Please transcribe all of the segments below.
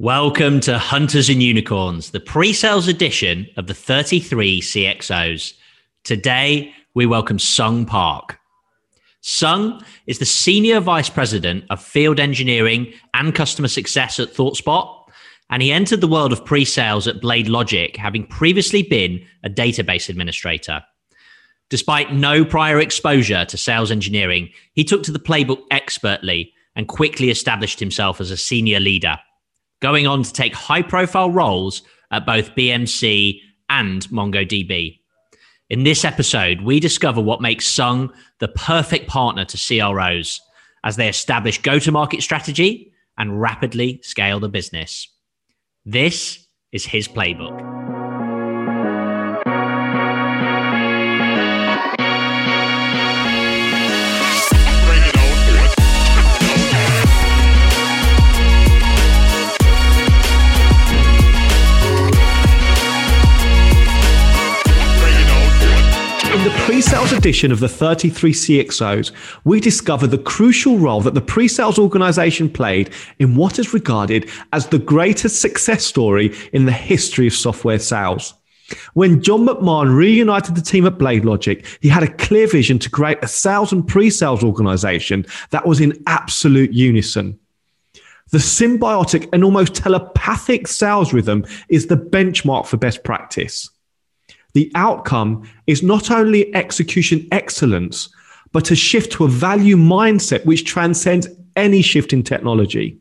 Welcome to Hunters and Unicorns, the pre sales edition of the 33 CXOs. Today, we welcome Sung Park. Sung is the Senior Vice President of Field Engineering and Customer Success at ThoughtSpot, and he entered the world of pre sales at Blade Logic, having previously been a database administrator. Despite no prior exposure to sales engineering, he took to the playbook expertly and quickly established himself as a senior leader going on to take high profile roles at both BMC and MongoDB. In this episode, we discover what makes Sung the perfect partner to CROs as they establish go to market strategy and rapidly scale the business. This is his playbook. Pre-sales edition of the 33 CXOs, we discover the crucial role that the pre-sales organization played in what is regarded as the greatest success story in the history of software sales. When John McMahon reunited the team at Blade Logic, he had a clear vision to create a sales and pre-sales organization that was in absolute unison. The symbiotic and almost telepathic sales rhythm is the benchmark for best practice the outcome is not only execution excellence, but a shift to a value mindset which transcends any shift in technology.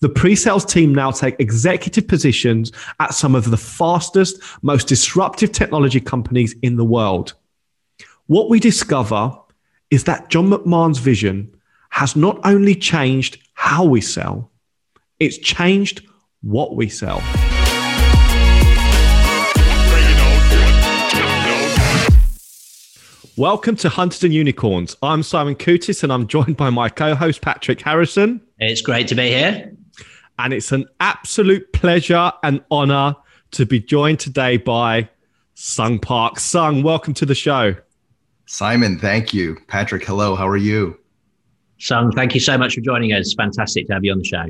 The pre sales team now take executive positions at some of the fastest, most disruptive technology companies in the world. What we discover is that John McMahon's vision has not only changed how we sell, it's changed what we sell. Welcome to Hunters and Unicorns. I'm Simon Kutis and I'm joined by my co host, Patrick Harrison. It's great to be here. And it's an absolute pleasure and honor to be joined today by Sung Park. Sung, welcome to the show. Simon, thank you. Patrick, hello. How are you? Sung, thank you so much for joining us. Fantastic to have you on the show.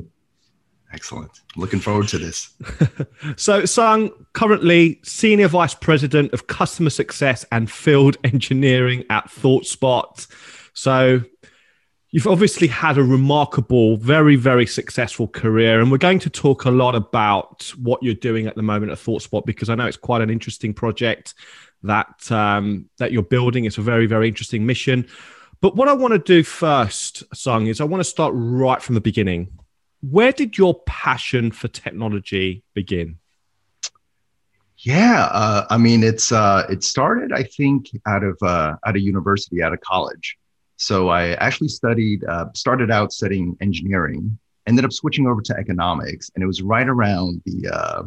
Excellent. Looking forward to this. so, Sung, currently Senior Vice President of Customer Success and Field Engineering at ThoughtSpot. So, you've obviously had a remarkable, very, very successful career. And we're going to talk a lot about what you're doing at the moment at ThoughtSpot because I know it's quite an interesting project that, um, that you're building. It's a very, very interesting mission. But what I want to do first, Sung, is I want to start right from the beginning where did your passion for technology begin? Yeah, uh, I mean, it's uh, it started, I think, out of uh, out of university, out of college. So I actually studied, uh, started out studying engineering, ended up switching over to economics, and it was right around the uh,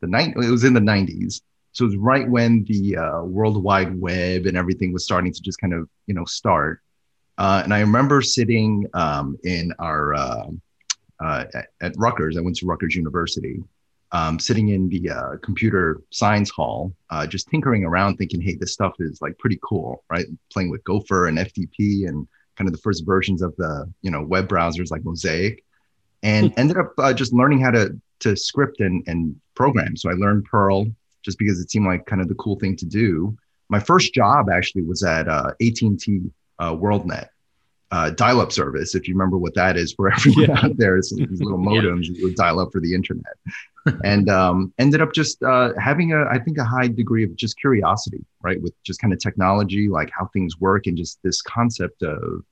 the night. It was in the '90s, so it was right when the uh, World Wide Web and everything was starting to just kind of you know start. And I remember sitting um, in our uh, uh, at, at, Rutgers. I went to Rutgers University, um, sitting in the uh, computer science hall, uh, just tinkering around, thinking, "Hey, this stuff is like pretty cool, right?" Playing with Gopher and FTP and kind of the first versions of the you know web browsers like Mosaic, and ended up uh, just learning how to to script and and program. So I learned Perl just because it seemed like kind of the cool thing to do. My first job actually was at uh, AT&T uh, WorldNet, uh, dial-up service, if you remember what that is for everyone yeah. out there. It's these little modems yeah. you would dial up for the internet, and um, ended up just uh, having a, I think, a high degree of just curiosity, right, with just kind of technology, like how things work, and just this concept of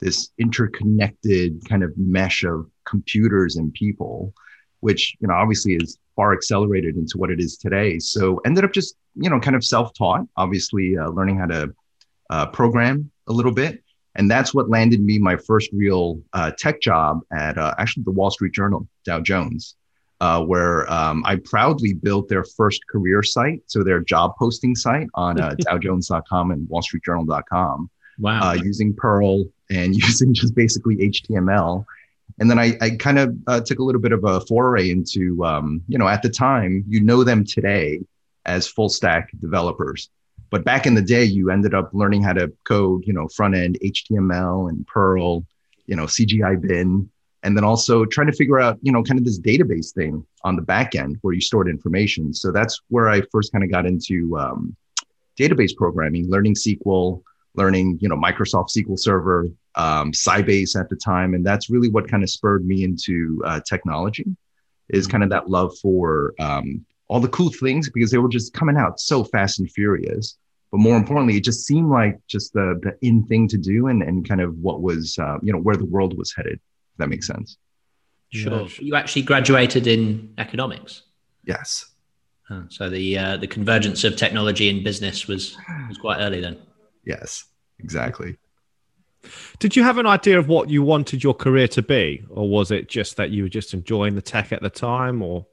this interconnected kind of mesh of computers and people, which you know obviously is far accelerated into what it is today. So ended up just you know kind of self-taught, obviously uh, learning how to uh, program a little bit and that's what landed me my first real uh, tech job at uh, actually the Wall Street Journal, Dow Jones, uh, where um, I proudly built their first career site, so their job posting site on uh, DowJones.com and WallStreetJournal.com. Wow! Uh, using Perl and using just basically HTML, and then I, I kind of uh, took a little bit of a foray into, um, you know, at the time, you know them today as full stack developers. But back in the day, you ended up learning how to code, you know, front end HTML and Perl, you know, CGI bin. and then also trying to figure out you know kind of this database thing on the back end where you stored information so that's where i first kind of got into um, database programming learning sql learning you know microsoft sql server um, sybase at the time and that's really what kind of spurred me into uh, technology is kind of that love for um, all the cool things because they were just coming out so fast and furious but more importantly it just seemed like just the the in thing to do and and kind of what was uh, you know where the world was headed if that makes sense. Sure. Yeah. You actually graduated in economics. Yes. so the uh, the convergence of technology and business was was quite early then. Yes, exactly. Did you have an idea of what you wanted your career to be, or was it just that you were just enjoying the tech at the time, or?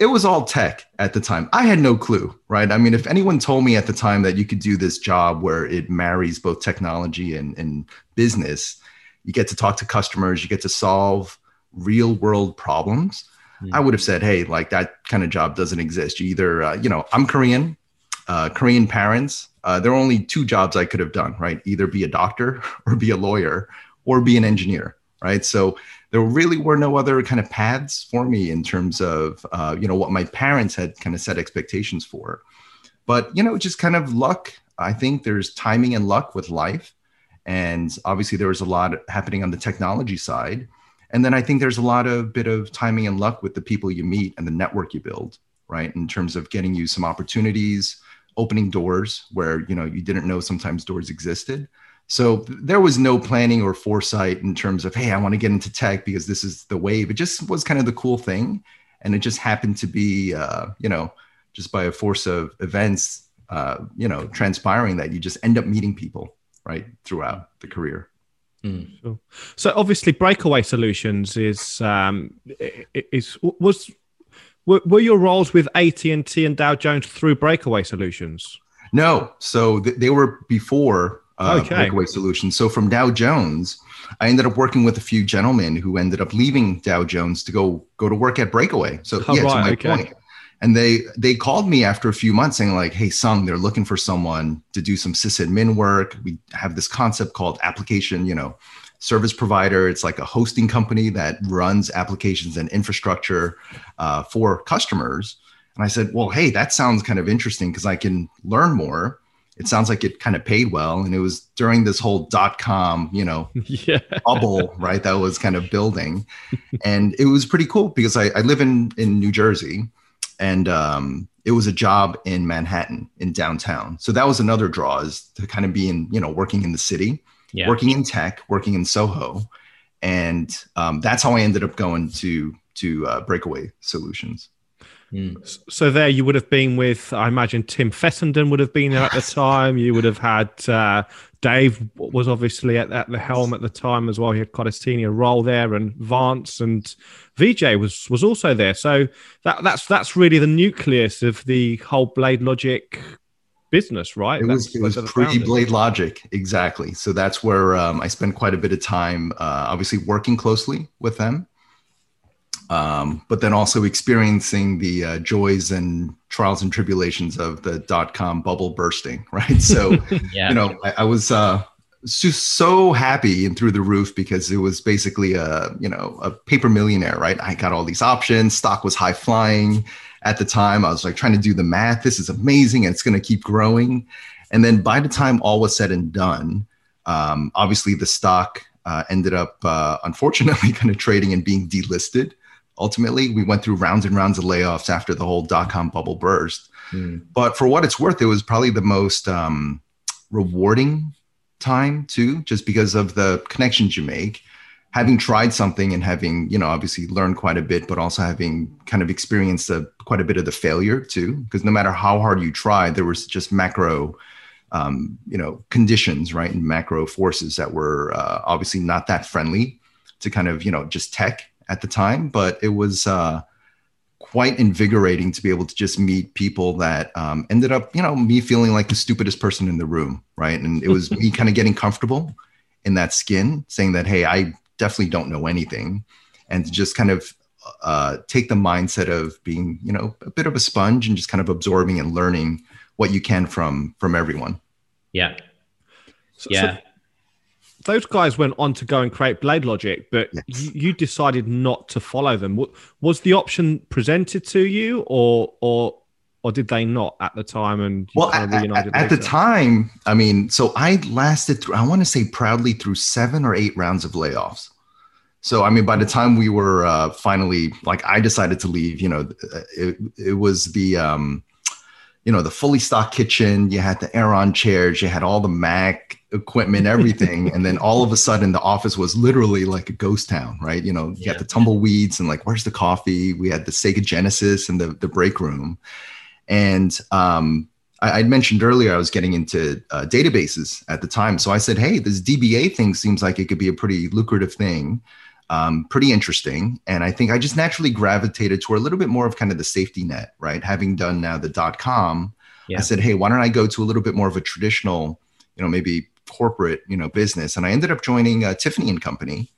It, was all tech at the time. I had no clue, right? I mean, if anyone told me at the time that you could do this job where it marries both technology and, and business, you get to talk to customers, you get to solve real world problems. Mm-hmm. I would have said, hey, like that kind of job doesn't exist. You either, uh, you know, I'm Korean, uh, Korean parents. Uh, there are only two jobs I could have done, right? Either be a doctor or be a lawyer or be an engineer, right? So there really were no other kind of paths for me in terms of, uh, you know, what my parents had kind of set expectations for. But, you know, just kind of luck. I think there's timing and luck with life. And obviously, there was a lot happening on the technology side. And then I think there's a lot of bit of timing and luck with the people you meet and the network you build, right? In terms of getting you some opportunities, opening doors where you know you didn't know sometimes doors existed. So there was no planning or foresight in terms of, hey, I want to get into tech because this is the wave. It just was kind of the cool thing, and it just happened to be, uh, you know, just by a force of events, uh, you know, transpiring that you just end up meeting people right throughout the career. Mm. Sure. So obviously, breakaway solutions is um, is was were, were your roles with AT and T and Dow Jones through breakaway solutions? No, so th- they were before uh, okay. breakaway solutions. So from Dow Jones, I ended up working with a few gentlemen who ended up leaving Dow Jones to go go to work at Breakaway. So oh, yeah, right, to my okay. point and they they called me after a few months saying like hey sung they're looking for someone to do some sysadmin work we have this concept called application you know service provider it's like a hosting company that runs applications and infrastructure uh, for customers and i said well hey that sounds kind of interesting because i can learn more it sounds like it kind of paid well and it was during this whole dot com you know yeah. bubble right that was kind of building and it was pretty cool because I, I live in in new jersey and um, it was a job in Manhattan in downtown. So that was another draw is to kind of be in, you know, working in the city, yeah. working in tech, working in Soho, and um, that's how I ended up going to to uh, Breakaway Solutions. Mm. So there, you would have been with, I imagine Tim Fessenden would have been there at the time. You would have had uh, Dave was obviously at, at, the helm at the time as well. He had quite a senior role there, and Vance and VJ was was also there. So that that's that's really the nucleus of the whole Blade Logic business, right? It was, it was pre Blade Logic, exactly. So that's where um, I spent quite a bit of time, uh, obviously working closely with them um, but then also experiencing the uh, joys and trials and tribulations of the dot com bubble bursting, right? So, yeah. you know, I, I was uh, just so happy and through the roof because it was basically a, you know, a paper millionaire, right? I got all these options, stock was high flying at the time. I was like trying to do the math. This is amazing and it's going to keep growing. And then by the time all was said and done, um, obviously the stock uh, ended up, uh, unfortunately, kind of trading and being delisted ultimately we went through rounds and rounds of layoffs after the whole dot-com bubble burst mm. but for what it's worth it was probably the most um, rewarding time too just because of the connections you make having tried something and having you know obviously learned quite a bit but also having kind of experienced a, quite a bit of the failure too because no matter how hard you tried there was just macro um, you know conditions right and macro forces that were uh, obviously not that friendly to kind of you know just tech at the time, but it was uh, quite invigorating to be able to just meet people that um, ended up, you know, me feeling like the stupidest person in the room, right? And it was me kind of getting comfortable in that skin, saying that, hey, I definitely don't know anything, and to just kind of uh, take the mindset of being, you know, a bit of a sponge and just kind of absorbing and learning what you can from from everyone. Yeah. So, yeah. So- those guys went on to go and create Blade Logic, but yes. you, you, decided not to follow them. Was the option presented to you, or or or did they not at the time? And well, at, at, at the time, I mean, so I lasted through. I want to say proudly through seven or eight rounds of layoffs. So I mean, by the time we were uh, finally like, I decided to leave. You know, it, it was the um, you know the fully stocked kitchen. You had the Aeron chairs. You had all the Mac equipment, everything, and then all of a sudden the office was literally like a ghost town, right? You know, you yeah. got the tumbleweeds and like, where's the coffee? We had the Sega Genesis and the the break room, and um, I, mentioned earlier I was getting into uh, databases at the time, so I said, hey, this DBA thing seems like it could be a pretty lucrative thing. Um, pretty interesting. And I think I just naturally gravitated toward a little bit more of kind of the safety net, right? Having done now the dot com, yeah. I said, hey, why don't I go to a little bit more of a traditional, you know, maybe corporate, you know, business? And I ended up joining uh, Tiffany and Company,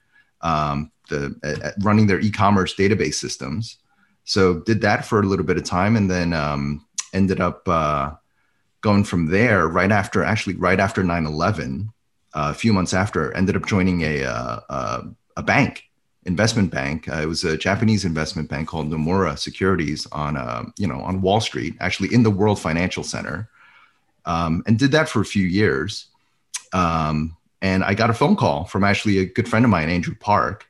um, the uh, running their e-commerce database systems. So did that for a little bit of time, and then um, ended up uh, going from there. Right after, actually, right after 9/11, uh, a few months after, ended up joining a uh, uh, a bank, investment bank. Uh, it was a Japanese investment bank called Nomura Securities on, uh, you know, on Wall Street, actually in the World Financial Center, um, and did that for a few years. Um, and I got a phone call from actually a good friend of mine, Andrew Park,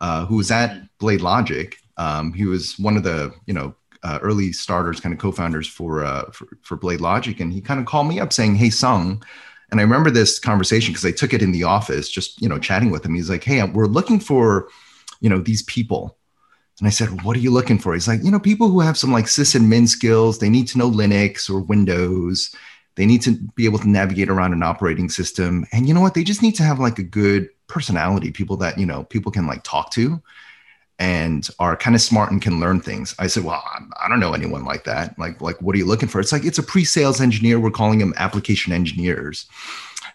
uh, who was at Blade Logic. Um, he was one of the, you know, uh, early starters, kind of co-founders for, uh, for, for Blade Logic, and he kind of called me up saying, "Hey, Sung, and I remember this conversation because I took it in the office, just you know, chatting with him. He's like, "Hey, we're looking for, you know, these people." And I said, "What are you looking for?" He's like, "You know, people who have some like sysadmin skills. They need to know Linux or Windows. They need to be able to navigate around an operating system, and you know what? They just need to have like a good personality. People that you know people can like talk to." And are kind of smart and can learn things. I said, well, I don't know anyone like that. Like, like, what are you looking for? It's like, it's a pre-sales engineer. We're calling them application engineers.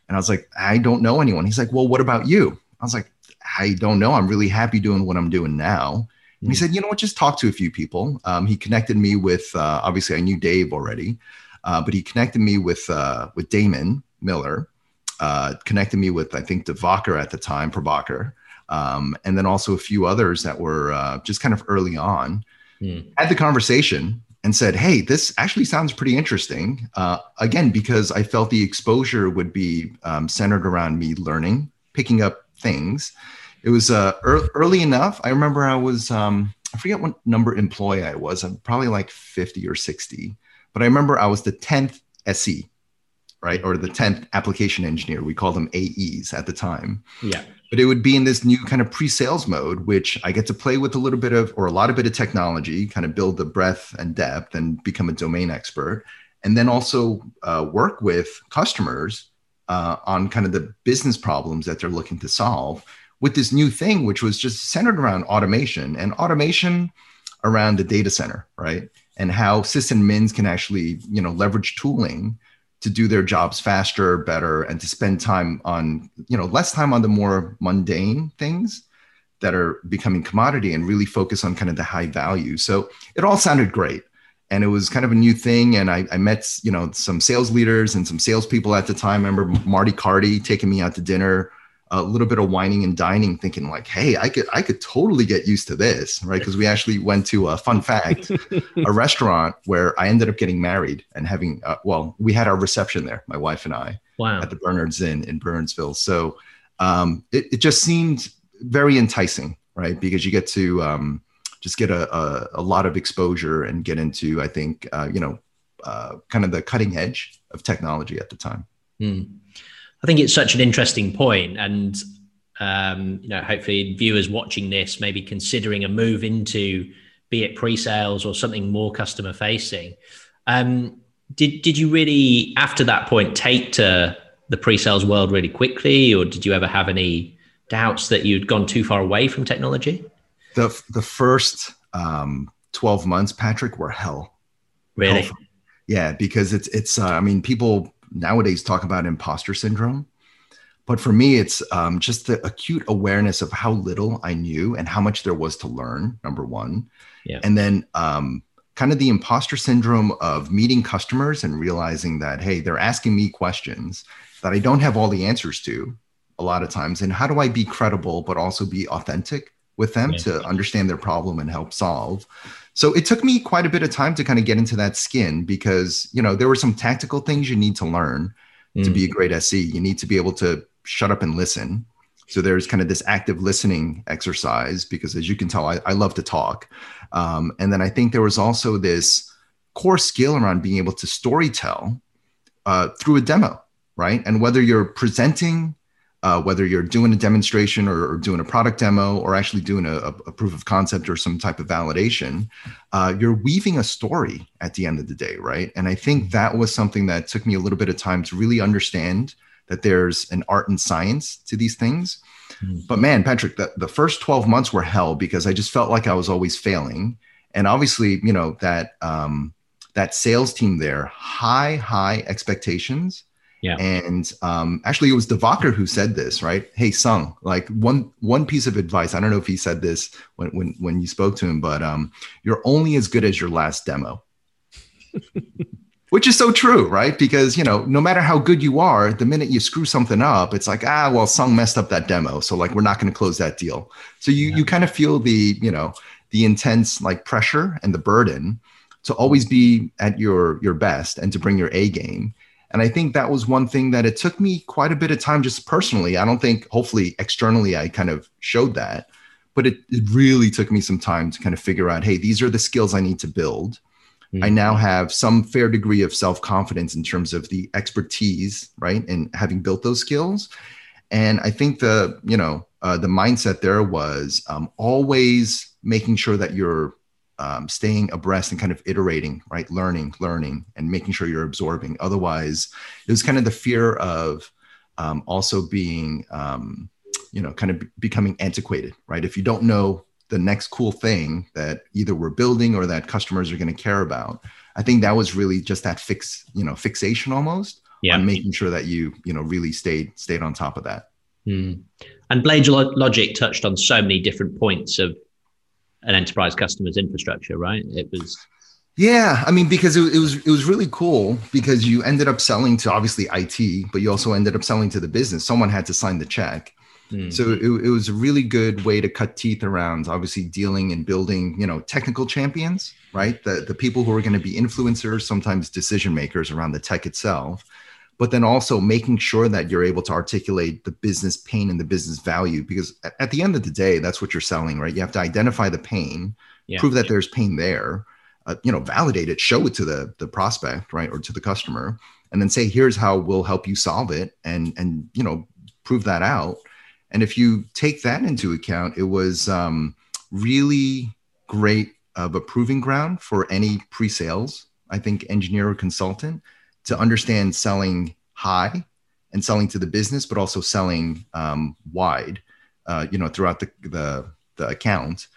And I was like, I don't know anyone. He's like, well, what about you? I was like, I don't know. I'm really happy doing what I'm doing now. And he hmm. said, you know what, just talk to a few people. Um, he connected me with, uh, obviously I knew Dave already, uh, but he connected me with, uh, with Damon Miller, uh, connected me with, I think, Devakar at the time, Prabhakar um, and then also a few others that were uh, just kind of early on. Mm. Had the conversation and said, "Hey, this actually sounds pretty interesting." Uh, again, because I felt the exposure would be um, centered around me learning, picking up things. It was uh, early enough. I remember I was um, I forget what number employee I was. I'm probably like 50 or 60, but I remember I was the 10th SE, right, or the 10th application engineer. We called them AEs at the time. Yeah but it would be in this new kind of pre-sales mode which i get to play with a little bit of or a lot of bit of technology kind of build the breadth and depth and become a domain expert. And then also uh, work with customers uh, on kind of the business problems that they're looking to solve with this new thing which was just centered around automation and automation around the data center right? And how sysadmins can actually you know leverage tooling to do their jobs faster, better, and to spend time on, you know, less time on the more mundane things that are becoming commodity and really focus on kind of the high value. So it all sounded great. And it was kind of a new thing. And I, I met, you know, some sales leaders and some salespeople at the time. I remember Marty Carty taking me out to dinner a little bit of wining and dining, thinking like, "Hey, I could I could totally get used to this," right? Because we actually went to a fun fact, a restaurant where I ended up getting married and having uh, well, we had our reception there, my wife and I, wow. at the Bernard's Inn in Bernardsville. So um, it it just seemed very enticing, right? Because you get to um, just get a, a, a lot of exposure and get into, I think, uh, you know, uh, kind of the cutting edge of technology at the time. Mm. I think it's such an interesting point, and um, you know, hopefully, viewers watching this maybe considering a move into be it pre-sales or something more customer facing. Um, did did you really after that point take to the pre-sales world really quickly, or did you ever have any doubts that you'd gone too far away from technology? The the first um, twelve months, Patrick, were hell. Really? Hell. Yeah, because it's it's. Uh, I mean, people nowadays talk about imposter syndrome. But for me, it's um, just the acute awareness of how little I knew and how much there was to learn, number one. Yeah. And then um, kind of the imposter syndrome of meeting customers and realizing that, hey, they're asking me questions that I don't have all the answers to. a lot of times and how do i be credible but also be authentic with them yeah. to understand their problem and help solve so it took me quite a bit of time to kind of get into that skin because you know there were some tactical things you need to learn mm. to be a mm. great se you need to be able to shut up and listen so there's kind of this active listening exercise because as you can tell i, I love to talk um, and then i think there was also this core skill around being able to story tell uh, through a demo right? And whether you're presenting, uh, whether you're doing a demonstration or, or, doing a product demo or actually doing a, a, proof of concept or some type of validation, uh, you're weaving a story at the end of the day, right? And I think that was something that took me a little bit of time to really understand that there's an art and science to these things. Mm-hmm. But man, Patrick, the, the first 12 months were hell because I just felt like I was always failing. And obviously, you know, that um, that sales team there, high, high expectations yeah. And um, actually, it was Devakar who said this, right? Hey, Sung, like one one piece of advice. I don't know if he said this when when when you spoke to him, but um, you're only as good as your last demo. Which is so true, right? Because you know, no matter how good you are, the minute you screw something up, it's like, ah, well, Sung messed up that demo, so like we're not going to close that deal. So you yeah. you kind of feel the you know the intense like pressure and the burden to always be at your your best and to bring your A game and I think that was one thing that it took me quite a bit of time just personally. I don't think, hopefully, externally, I kind of showed that, but it, it really took me some time to kind of figure out hey, these are the skills I need to build. Mm-hmm. I now have some fair degree of self confidence in terms of the expertise, right? And having built those skills. And I think the, you know, uh, the mindset there was um, always making sure that you're um, staying abreast and kind of iterating, right? Learning, learning, and making sure you're absorbing. Otherwise, it was kind of the fear of um, also being, um, you know, kind of becoming antiquated, right? If you don't know the next cool thing that either we're building or that customers are going to care about, I think that was really just that fix, you know, fixation almost yeah. on making sure that you, you know, really stayed stayed on top of that. Mm. And Blade Logic touched on so many different points of an enterprise customer's infrastructure, right? It was. Yeah, I mean, because it, it, was it was really cool because you ended up selling to obviously IT, but you also ended up selling to the business. Someone had to sign the check, mm. so it, it was a really good way to cut teeth around obviously dealing and building, you know, technical champions, right? The the people who are going to be influencers, sometimes decision makers around the tech itself, but then also making sure that you're able to articulate the business pain and the business value because at the end of the day that's what you're selling right? You have to identify the pain yeah. prove that there's pain there uh, you know validate it show it to the the prospect right or to the customer and then say here's how we'll help you solve it and and you know prove that out. And if you take that into account it was um, really great of a proving ground for any pre-sales. I think engineer or consultant to understand selling high and selling to the business, but also selling um, wide, uh, you know, throughout the the, the account,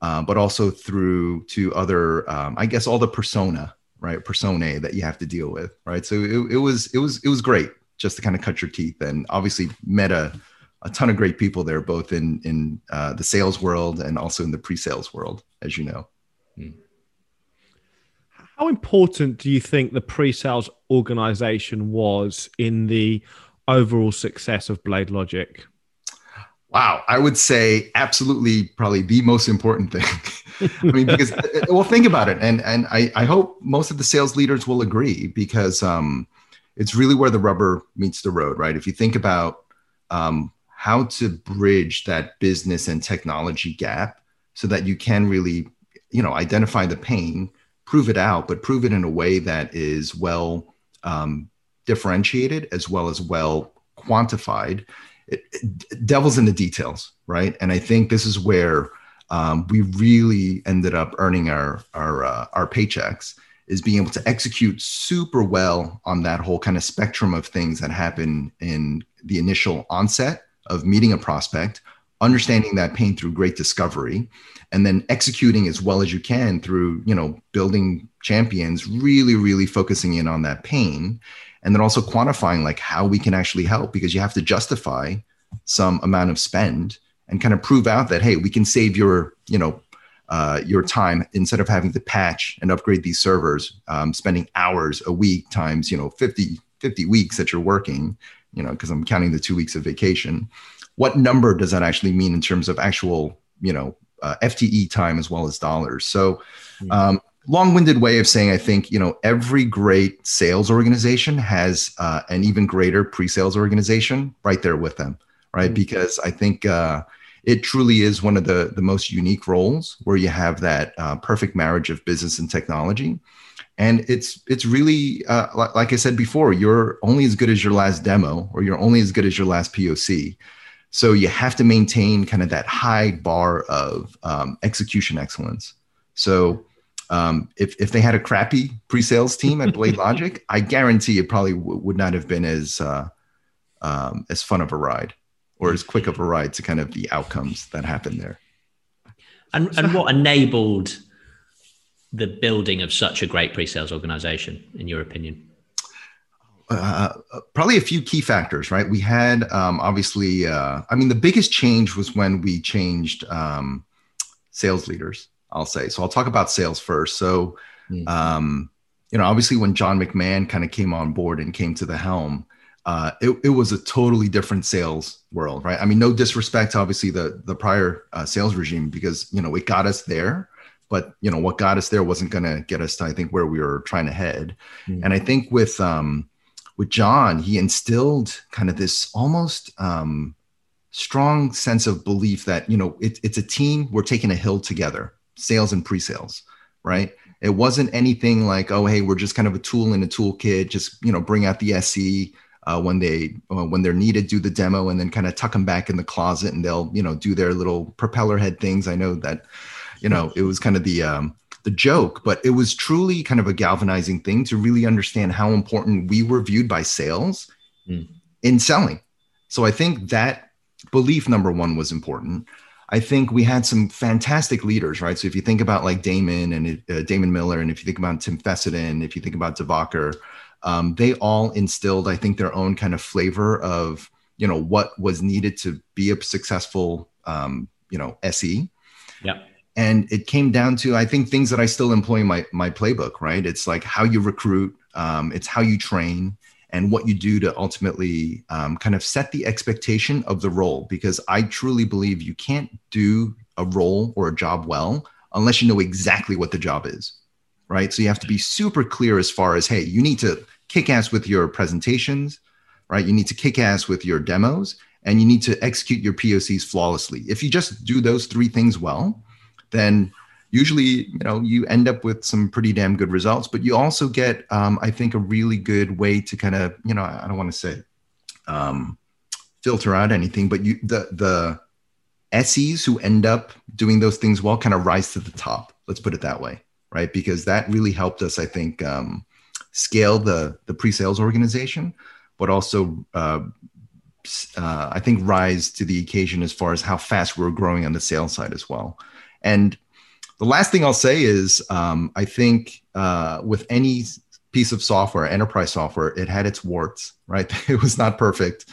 uh, but also through to other, um, I guess, all the persona, right, personae that you have to deal with, right. So it, it was it was it was great just to kind of cut your teeth, and obviously met a a ton of great people there, both in in uh, the sales world and also in the pre-sales world, as you know. How important do you think the pre-sales organization was in the overall success of Blade Logic? Wow, I would say absolutely probably the most important thing. I mean, because well, think about it, and and I, I hope most of the sales leaders will agree because um, it's really where the rubber meets the road, right? If you think about um, how to bridge that business and technology gap so that you can really, you know, identify the pain prove it out, but prove it in a way that is well um, differentiated as well as well quantified. It, it, devil's in the details, right? And I think this is where um, we really ended up earning our our uh, our paychecks is being able to execute super well on that whole kind of spectrum of things that happen in the initial onset of meeting a prospect, understanding that pain through great discovery, and then executing as well as you can through you know building champions really really focusing in on that pain and then also quantifying like how we can actually help because you have to justify some amount of spend and kind of prove out that hey we can save your you know uh, your time instead of having to patch and upgrade these servers um, spending hours a week times you know 50 50 weeks that you're working you know, because I'm counting the two weeks of vacation. What number does that actually mean in terms of actual, you know, uh, FTE time as well as dollars? So, hmm. um, long-winded way of saying, I think you know every great sales organization has uh, an even greater pre-sales organization right there with them, right? Mm-hmm. Because I think. Uh, it truly is one of the, the most unique roles where you have that uh, perfect marriage of business and technology and it's it's really uh, like i said before you're only as good as your last demo or you're only as good as your last poc so you have to maintain kind of that high bar of um, execution excellence. So um, if, if they had a crappy pre-sales team at blade logic i guarantee it probably w- would not have been as uh, um, as fun of a ride or as quick of a ride to kind of the outcomes that happened there. And, and what enabled the building of such a great pre-sales organization in your opinion uh, probably a few key factors right? We had um, obviously uh, i mean the biggest change was when we changed um, sales leaders i'll say. So i'll talk about sales first. So mm. um, you know obviously when john mcmahon kind of came on board and came to the helm uh, it, it was a totally different sales world right? I mean no disrespect to obviously the the prior uh, sales regime because you know it got us there but you know what got us there wasn't going to get us to i think where we were trying to head. Mm-hmm. and i think with um with john he instilled kind of this almost um strong sense of belief that you know it, it's a team we're taking a hill together sales and pre-sales right? It wasn't anything like oh hey we're just kind of a tool in a toolkit just you know bring out the se uh, when they uh, when they're needed do the demo and then kind of tuck them back in the closet and they'll you know do their little propeller head things. I know that you know it was kind of the um, the joke but it was truly kind of a galvanizing thing to really understand how important we were viewed by sales mm. in selling. So i think that belief number one was important. I think we had some fantastic leaders right? So if you think about like damon and uh, damon miller and if you think about tim fessenden if you think about devakar um, they all instilled i think their own kind of flavor of you know what was needed to be a successful um, you know se yeah and it came down to i think things that i still employ in my, my playbook right? It's like how you recruit um, it's how you train and what you do to ultimately um, kind of set the expectation of the role. Because i truly believe you can't do a role or a job well unless you know exactly what the job is right? So you have to be super clear as far as hey you need to kick ass with your presentations right? You need to kick ass with your demos and you need to execute your pocs flawlessly. If you just do those three things well then usually you know you end up with some pretty damn good results but you also get um, i think a really good way to kind of you know i don't want to say um, filter out anything but you the the SEs who end up doing those things well kind of rise to the top let's put it that way right? Because that really helped us i think um, scale the the pre-sales organization but also uh, uh, i think rise to the occasion as far as how fast we're growing on the sales side as well and the last thing I'll say is um, I think uh, with any piece of software, enterprise software, it had its warts, right? it was not perfect.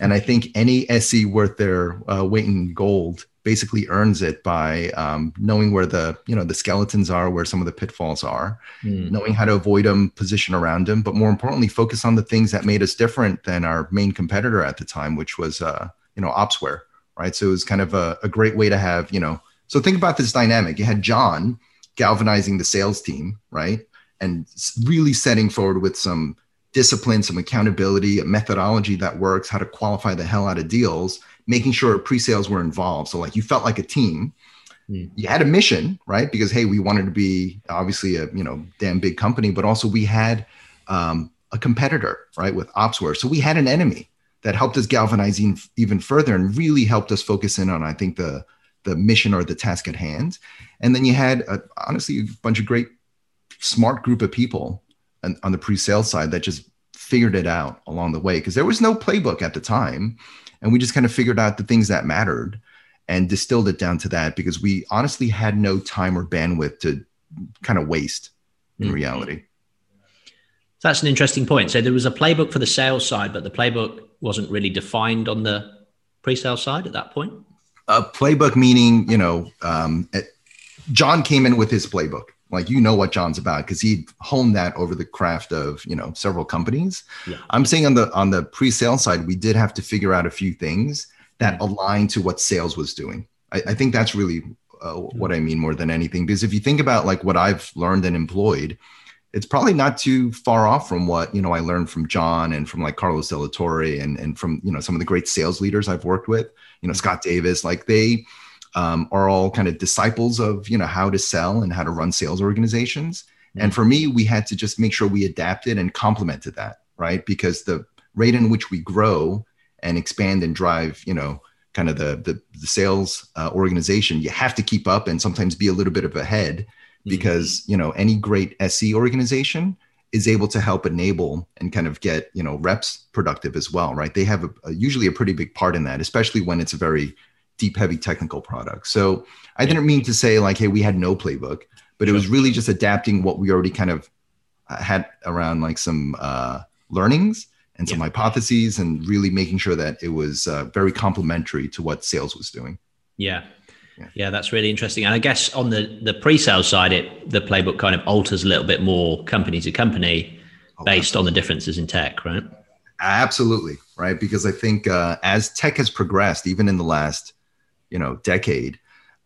And I think any SE worth their uh, weight in gold basically earns it by um, knowing where the you know the skeletons are where some of the pitfalls are mm. knowing how to avoid them position around them but more importantly focus on the things that made us different than our main competitor at the time which was uh, you know opsware right so it was kind of a, a great way to have you know so think about this dynamic. You had John galvanizing the sales team, right? And really setting forward with some discipline, some accountability, a methodology that works, how to qualify the hell out of deals, making sure pre-sales were involved. So like you felt like a team. Mm. You had a mission, right? Because hey, we wanted to be obviously a you know damn big company, but also we had um, a competitor, right, with Opsware. So we had an enemy that helped us galvanize even further and really helped us focus in on I think the the mission or the task at hand. And then you had a, honestly a bunch of great, smart group of people on, on the pre-sale side that just figured it out along the way because there was no playbook at the time, and we just kind of figured out the things that mattered and distilled it down to that because we honestly had no time or bandwidth to kind of waste in mm-hmm. reality. That's an interesting point. So there was a playbook for the sales side, but the playbook wasn't really defined on the pre-sale side at that point a playbook meaning you know um, John came in with his playbook, like you know what john's about because he honed that over the craft of you know several companies Yeah. i'm saying on the on the pre-sale side we did have to figure out a few things that Mm-hmm. align to what sales was doing i, I think that's really uh, what i mean more than anything because if you think about like what i've learned and employed it's probably not too far off from what you know I learned from John and from like Carlos De La Torre and and from you know some of the great sales leaders I've worked with. You know Scott Davis, like they um, are all kind of disciples of you know how to sell and how to run sales organizations. And for me, we had to just make sure we adapted and complemented that, right? Because the rate in which we grow and expand and drive, you know, kind of the the, the sales uh, organization, you have to keep up and sometimes be a little bit of ahead because you know any great SE organization is able to help enable and kind of get you know reps productive as well, right? They have a, a, usually a pretty big part in that, especially when it's a very deep, heavy technical product. So I didn't mean to say like, hey, we had no playbook, but it was really just adapting what we already kind of uh, had around like some uh, learnings and some Yeah. hypotheses, and really making sure that it was uh, very complementary to what sales was doing. Yeah. Yeah. Yeah, that's really interesting. And I guess on the the pre-sale side, it the playbook kind of alters a little bit more company to company Oh, based on the differences in tech, right? Absolutely, right? Because I think uh, as tech has progressed, even in the last, you know, decade,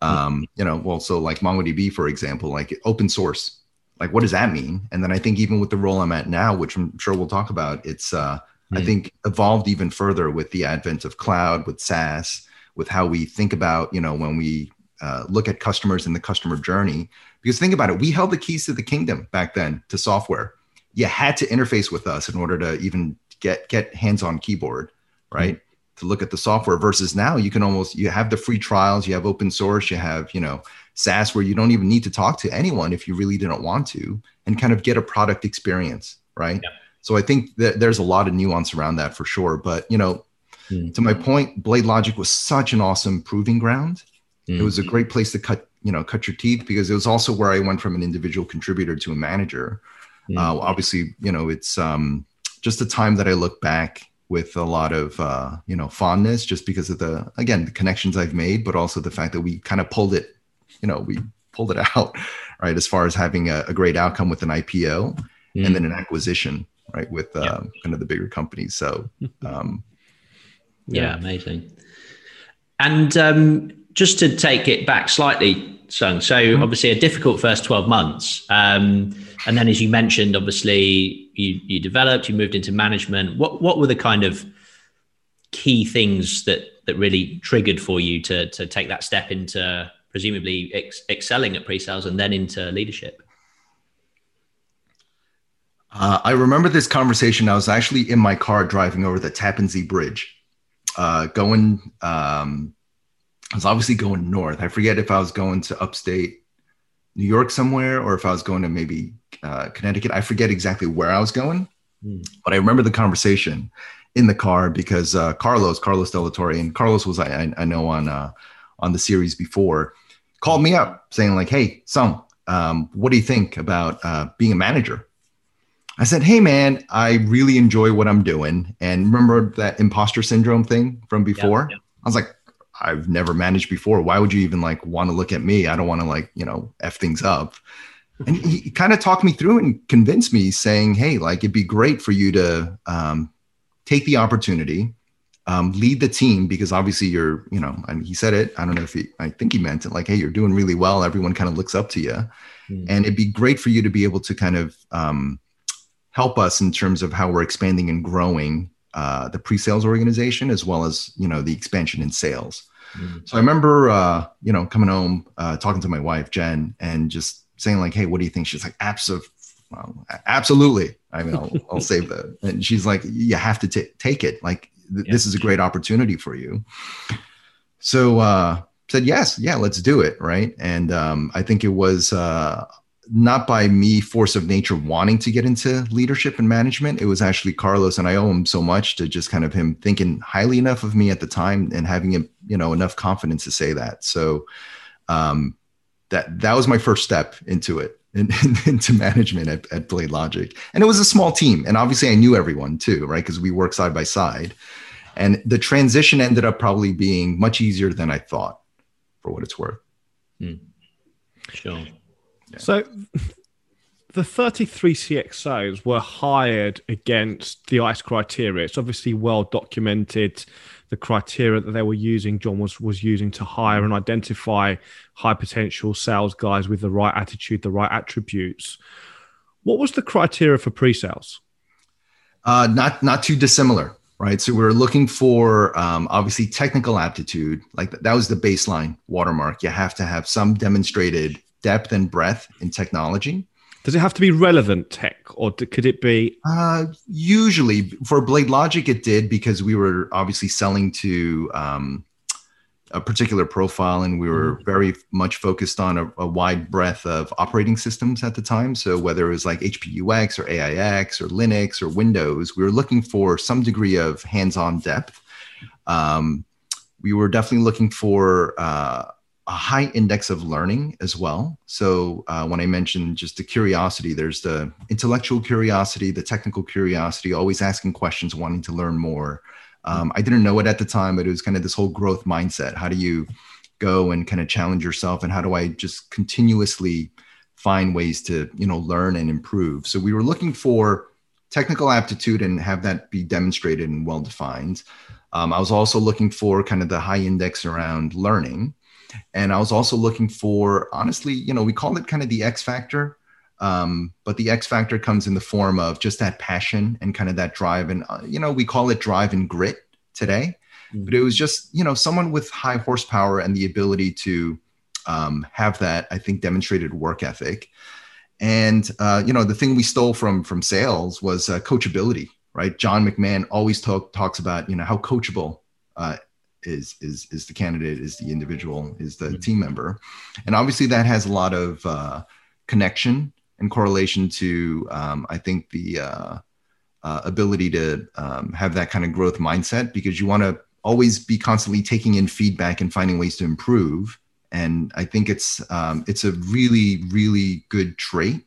um, you know, well, so like MongoDB, for example, like open source, like what does that mean? And then I think even with the role I'm at now, which I'm sure we'll talk about, it's uh, I Mm. think evolved even further with the advent of cloud, with SaaS, with how we think about, you know, when we uh, look at customers and the customer journey. Because think about it, we held the keys to the kingdom back then to software. You had to interface with us in order to even get get hands on keyboard, right? To look at the software versus now you can almost you have the free trials, you have open source, you have you know SaaS where you don't even need to talk to anyone if you really didn't want to, and kind of get a product experience, right? Yeah. So I think that there's a lot of nuance around that for sure. But you know, Hmm. to my point, Blade Logic was such an awesome proving ground. It Mm. was a great place to cut you know cut your teeth because it was also where I went from an individual contributor to a manager. Mm. Uh, obviously, you know, it's um, just a time that I look back with a lot of uh, you know fondness, just because of the again the connections I've made, but also the fact that we kind of pulled it, you know, we pulled it out, right? As far as having a, a great outcome with an IPO Mm. and then an acquisition, right, with uh, Yeah. kind of the bigger companies. So, um, yeah, amazing. And um, just to take it back slightly, Sung, so Mm-hmm. obviously a difficult first 12 months. Um, and then, as you mentioned, obviously you, you developed, you moved into management. What, what were the kind of key things that, that really triggered for you to, to take that step into presumably ex- excelling at pre-sales and then into leadership? Uh, I remember this conversation. I was actually in my car driving over the Tappan Zee Bridge, uh, going. Um, I was obviously going north. I forget if I was going to upstate New York somewhere or if I was going to maybe uh, Connecticut. I forget exactly where I was going, Hmm. but I remember the conversation in the car because uh, Carlos, Carlos De La Torre, and Carlos was I, I- know on uh, on the series before, called me up saying like, "Hey, Sung, um, what do you think about uh, being a manager?" I said, Hey, man, I really enjoy what I'm doing. And remember that imposter syndrome thing from before? yeah. I was like, I've never managed before. Why would you even like want to look at me? I don't want to like, you know, F things up. And he kind of talked me through and convinced me, saying, Hey, like it'd be great for you to um, take the opportunity, um, lead the team, because obviously you're, you know, and he said it. I don't know if he, I think he meant it like, Hey, you're doing really well. Everyone kind of looks up to you. Hmm. And it'd be great for you to be able to kind of, um, help us in terms of how we're expanding and growing uh, the pre-sales organization as well as you know the expansion in sales. Mm. so i remember uh, you know coming home uh, talking to my wife jen and just saying like hey what do you think? She's like absolutely well, absolutely. I mean i'll, I'll save that and she's like you have to ta- take it. Like th- Yeah. this is a great opportunity for you. So uh said yes. Yeah let's do it. Right? And um i think it was uh not by me force of nature wanting to get into leadership and management. It was actually carlos and i owe him so much to just kind of him thinking highly enough of me at the time and having him you know enough confidence to say that. So um that that was my first step into it in, into management at, at blade logic. And it was a small team and obviously i knew everyone too right? Because we work side by side. And the transition ended up probably being much easier than i thought for what it's worth. Sure. Yeah. So the 33 CXOs were hired against the ICE criteria. It's obviously well documented the criteria that they were using, John was was using to hire and identify high potential sales guys with the right attitude, the right attributes. What was the criteria for pre-sales? Uh, not not too dissimilar, right? So we are looking for um, obviously technical aptitude, like that was the baseline watermark. You have to have some demonstrated depth and breadth in technology. Does it have to be relevant tech, or could it be? Uh, usually, for Blade Logic, it did because we were obviously selling to um, a particular profile, and we were mm-hmm. very much focused on a, a, wide breadth of operating systems at the time. So whether it was like HPUX or AIX or Linux or Windows, we were looking for some degree of hands-on depth. Um, we were definitely looking for uh, a high index of learning as well. So uh, when I mentioned just the curiosity, there's the intellectual curiosity, the technical curiosity, always asking questions, wanting to learn more. Um, I didn't know it at the time, but it was kind of this whole growth mindset. How do you go and kind of challenge yourself, and how do I just continuously find ways to you know learn and improve? So we were looking for technical aptitude and have that be demonstrated and well defined. Um, I was also looking for kind of the high index around learning. And I was also looking for, honestly, you know, we call it kind of the X factor. Um, but the X factor comes in the form of just that passion and kind of that drive. And, uh, you know, we call it drive and grit today. Mm-hmm. But it was just, you know, someone with high horsepower and the ability to um, have that, I think, demonstrated work ethic. And, uh, you know, the thing we stole from from sales was uh, coachability, right? John McMahon always talk, talks about, you know, how coachable uh, is is is the candidate, is the individual, is the mm-hmm. team member, and obviously that has a lot of uh, connection and correlation to um, I think the uh, uh, ability to um, have that kind of growth mindset because you want to always be constantly taking in feedback and finding ways to improve. And I think it's um, it's a really really good trait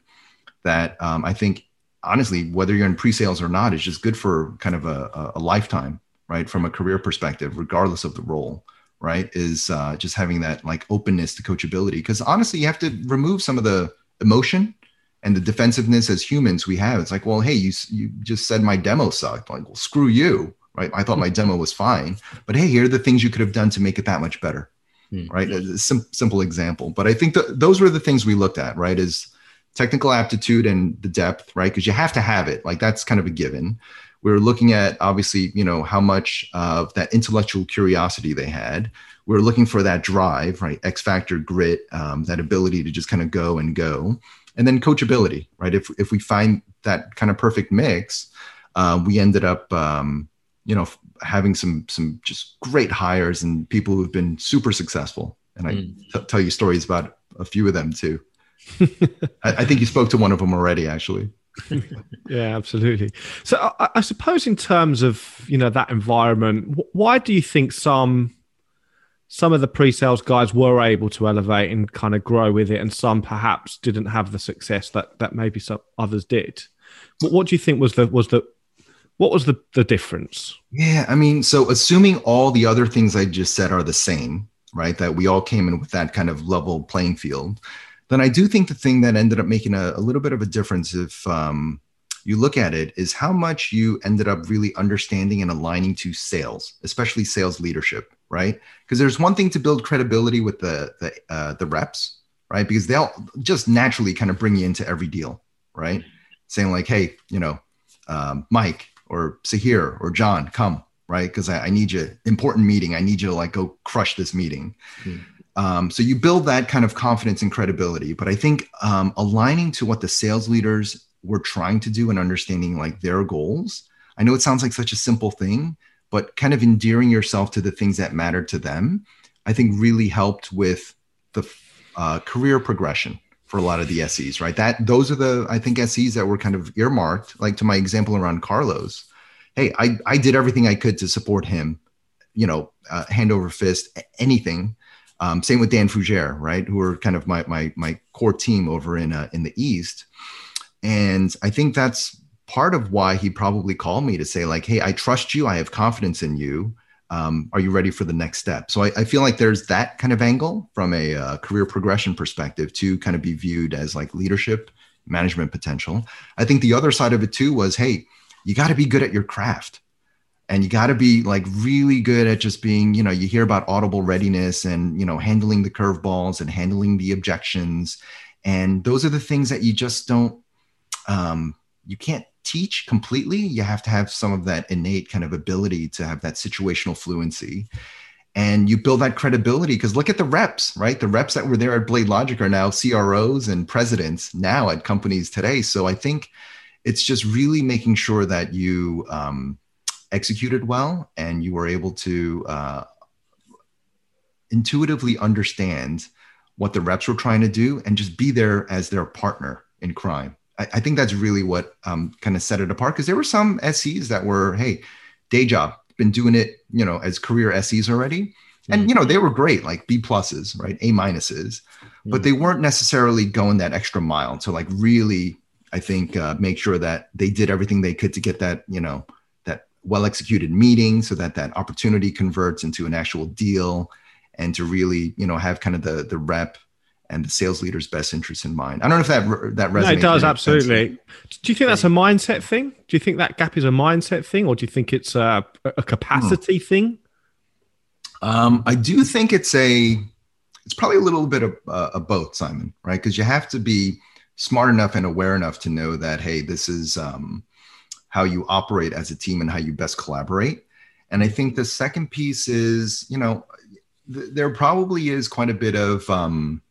that um, I think honestly whether you're in pre-sales or not is just good for kind of a, a lifetime right from a career perspective regardless of the role right is uh, just having that like openness to coachability. Because honestly you have to remove some of the emotion and the defensiveness as humans we have. It's like well hey you you just said my demo sucked. Like well screw you right? I thought my demo was fine. But hey here are the things you could have done to make it that much better mm. right? A sim- simple example. But i think that those were the things we looked at right is technical aptitude and the depth right? Because you have to have it. Like that's kind of a given we were looking at obviously you know how much of that intellectual curiosity they had. We are looking for that drive right? X factor grit um, that ability to just kind of go and go. And then coachability right? If, if we find that kind of perfect mix uh, we ended up um, you know having some some just great hires and people who've been super successful. And I mm. t- tell you stories about a few of them too. I, I think you spoke to one of them already actually yeah, absolutely. So I, I, suppose in terms of you know that environment, why do you think some some of the pre-sales guys were able to elevate and kind of grow with it, and some perhaps didn't have the success that that maybe some others did? What, what do you think was the was the what was the the difference? Yeah, I mean, so assuming all the other things I just said are the same, right? That we all came in with that kind of level playing field then I do think the thing that ended up making a, a little bit of a difference, if um, you look at it, is how much you ended up really understanding and aligning to sales, especially sales leadership, right? Because there's one thing to build credibility with the the, uh, the reps, right? Because they'll just naturally kind of bring you into every deal, right? Saying like, hey, you know, um, Mike or Sahir or John, come, right? Because I, I, need you, important meeting. I need you to like go crush this meeting. Mm. Um, so you build that kind of confidence and credibility. But I think um, aligning to what the sales leaders were trying to do and understanding like their goals. I know it sounds like such a simple thing, but kind of endearing yourself to the things that matter to them, I think really helped with the uh, career progression for a lot of the SEs, right? That those are the I think SEs that were kind of earmarked. Like to my example around Carlos, hey, I I did everything I could to support him, you know, uh, hand over fist, anything um, same with Dan Fougere, right? Who are kind of my my my core team over in uh, in the East, and I think that's part of why he probably called me to say like, "Hey, I trust you. I have confidence in you. um, are you ready for the next step? So I, I, feel like there's that kind of angle from a uh, career progression perspective to kind of be viewed as like leadership management potential. I think the other side of it too was, hey, you got to be good at your craft and you got to be like really good at just being you know you hear about audible readiness and you know handling the curveballs and handling the objections and those are the things that you just don't um, you can't teach completely. You have to have some of that innate kind of ability to have that situational fluency. And you build that credibility because look at the reps, right? The reps that were there at Blade Logic are now CROs and presidents now at companies today. So I think it's just really making sure that you um, executed well and you were able to uh, intuitively understand what the reps were trying to do and just be there as their partner in crime. I, I think that's really what um, kind of set it apart because there were some SEs that were, hey, day job, been doing it, you know, as career SEs already. And, you know, they were great, like B pluses, right? A minuses, but they weren't necessarily going that extra mile to like really, I think, uh, make sure that they did everything they could to get that, you know, well executed meeting so that that opportunity converts into an actual deal and to really, you know, have kind of the, the rep and the sales leader's best interest in mind. I don't know if that that resonates. No, it does absolutely. Do you think that's a mindset thing? Do you think that gap is a mindset thing, or do you think it's a, a capacity hmm. thing? Um, I do think it's a. It's probably a little bit of, uh, of both, Simon. Right? Because you have to be smart enough and aware enough to know that hey, this is um, how you operate as a team and how you best collaborate. And I think the second piece is, you know, th- there probably is quite a bit of um,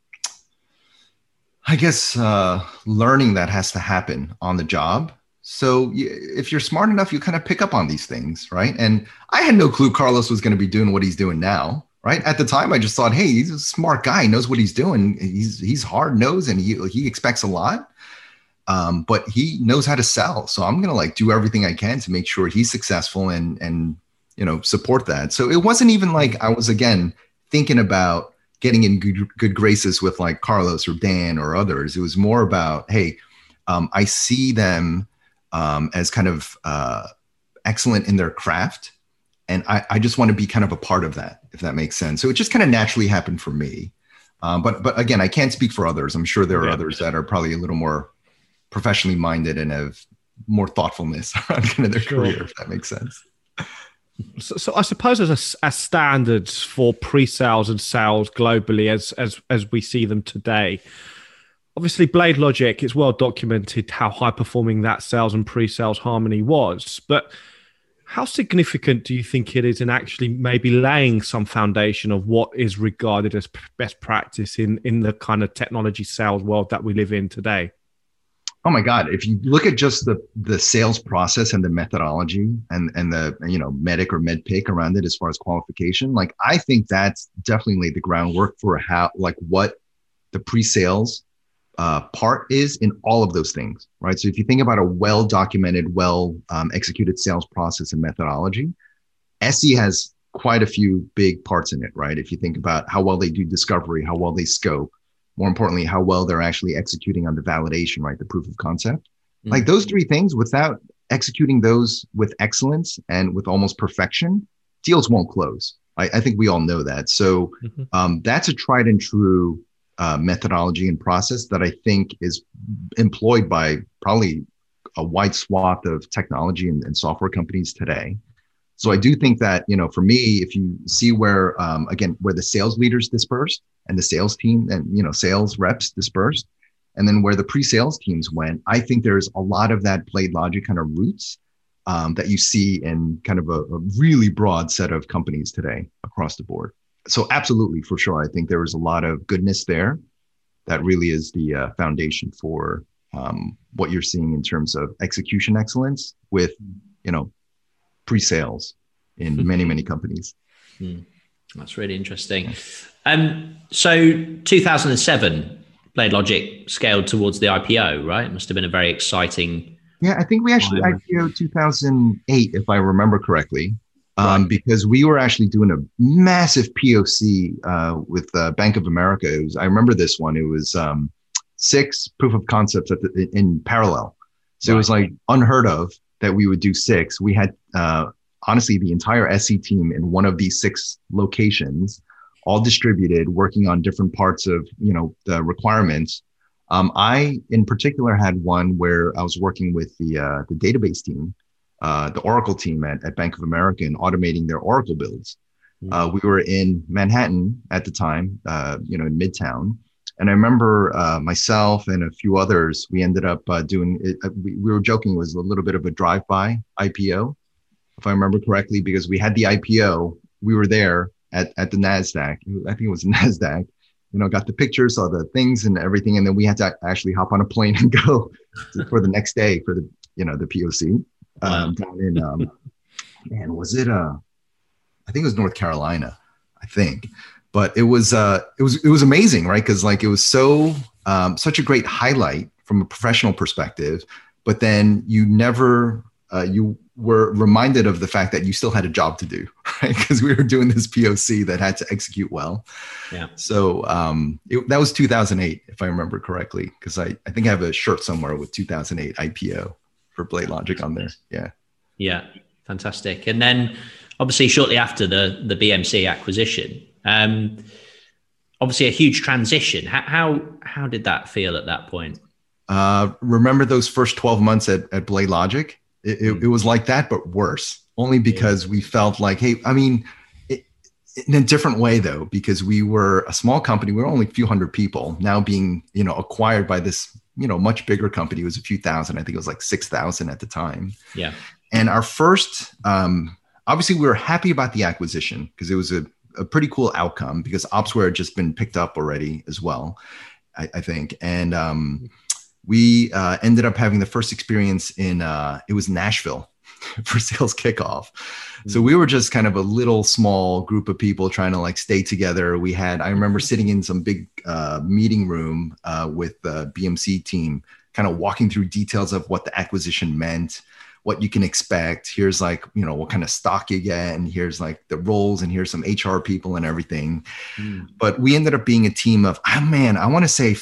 I guess uh, learning that has to happen on the job. So if you're smart enough, you kind of pick up on these things, right? And I had no clue Carlos was going to be doing what he's doing now, right? At the time, I just thought, hey, he's a smart guy, he knows what he's doing. He's he's hard nosed and he he expects a lot, um, but he knows how to sell. So I'm gonna like do everything I can to make sure he's successful and and you know support that. So it wasn't even like I was again thinking about getting in good, good graces with like Carlos or Dan or others. It was more about, hey, um, I see them um, as kind of uh, excellent in their craft. And I, I just want to be kind of a part of that, if that makes sense. So it just kind of naturally happened for me. Um, but but again, I can't speak for others. I'm sure there are yeah. others that are probably a little more professionally minded and have more thoughtfulness around kind of their sure. career, if that makes sense. So, so, I suppose as a, as standards for pre-sales and sales globally, as as as we see them today, obviously Blade Logic, it's well documented how high performing that sales and pre-sales harmony was. But how significant do you think it is in actually maybe laying some foundation of what is regarded as best practice in in the kind of technology sales world that we live in today? Oh my God! If you look at just the the sales process and the methodology and and the you know MEDDIC or MEDDPICC around it as far as qualification, like I think that's definitely laid the groundwork for how like what the pre-sales uh, part is in all of those things, right? So if you think about a well documented, well um, executed sales process and methodology, SE has quite a few big parts in it, right? If you think about how well they do discovery, how well they scope, more importantly, how well they're actually executing on the validation, right? The proof of concept. Mm-hmm. Like those three things, without executing those with excellence and with almost perfection, deals won't close. I, I think we all know that. So mm-hmm. um, that's a tried and true uh, methodology and process that I think is employed by probably a wide swath of technology and, and software companies today. So I do think that you know, for me, if you see where um, again where the sales leaders dispersed, and the sales team and you know sales reps dispersed and then where the pre-sales teams went i think there's a lot of that Blade Logic kind of roots um, that you see in kind of a, a, really broad set of companies today across the board. So absolutely for sure i think there was a lot of goodness there. That really is the uh, foundation for um, what you're seeing in terms of execution excellence with you know pre-sales in many many companies hmm. that's really interesting um, so 2007, Blade Logic scaled towards the IPO, right? It must have been a very exciting. Yeah, I think we actually. IPO 2008, if I remember correctly, um, right. because we were actually doing a massive POC uh, with uh, Bank of America. It was, I remember this one. It was um, six proof of concepts the, in parallel. So right. it was like unheard of that we would do six. We had uh, honestly the entire SE team in one of these six locations, all distributed, working on different parts of you know the requirements. Um, I, in particular, had one where I was working with the uh, the database team, uh, the Oracle team at, at Bank of America, and automating their Oracle builds. Mm-hmm. Uh, we were in Manhattan at the time, uh, you know, in Midtown, and I remember uh, myself and a few others. We ended up uh, doing. It, we, we were joking it was a little bit of a drive-by IPO, if I remember correctly, because we had the IPO. We were there at, at the Nasdaq. I think it was Nasdaq you know, got the pictures, saw the things and everything. And then we had to actually hop on a plane and go for the next day for the, you know, the POC um, down in, um, man, was it, uh, I think it was North Carolina, I think, but it was, uh, it was, it was amazing, right? Cause like, it was so, um, such a great highlight from a professional perspective, but then you never, uh, you were reminded of the fact that you still had a job to do, right? Because we were doing this POC that had to execute well. Yeah. So um, it, that was 2008, if I remember correctly, because I, I think I have a shirt somewhere with 2008 IPO for BladeLogic on there. Yeah. Yeah. Fantastic. And then obviously shortly after the, the BMC acquisition, um, obviously a huge transition. How, how, how did that feel at that point? Uh, remember those first 12 months at, at BladeLogic? It, it, hmm. it, was like that, but worse, only because we felt like, hey, I mean, it, in a different way though, because we were a small company, we were only a few hundred people now being, you know, acquired by this, you know, much bigger company. It was a few thousand. I think it was like 6,000 at the time. Yeah. And our first, um, obviously we were happy about the acquisition because it was a, a pretty cool outcome because Opsware had just been picked up already as well, I, I think. And, um, we uh, ended up having the first experience in uh, it was Nashville for sales kickoff. So mm-hmm. we were just kind of a little small group of people trying to like stay together. We had I remember sitting in some big uh, meeting room uh, with the BMC team, kind of walking through details of what the acquisition meant, what you can expect. Here's like you know what kind of stock you get, and here's like the roles, and here's some HR people and everything. Mm. But we ended up being a team of oh man, I want to say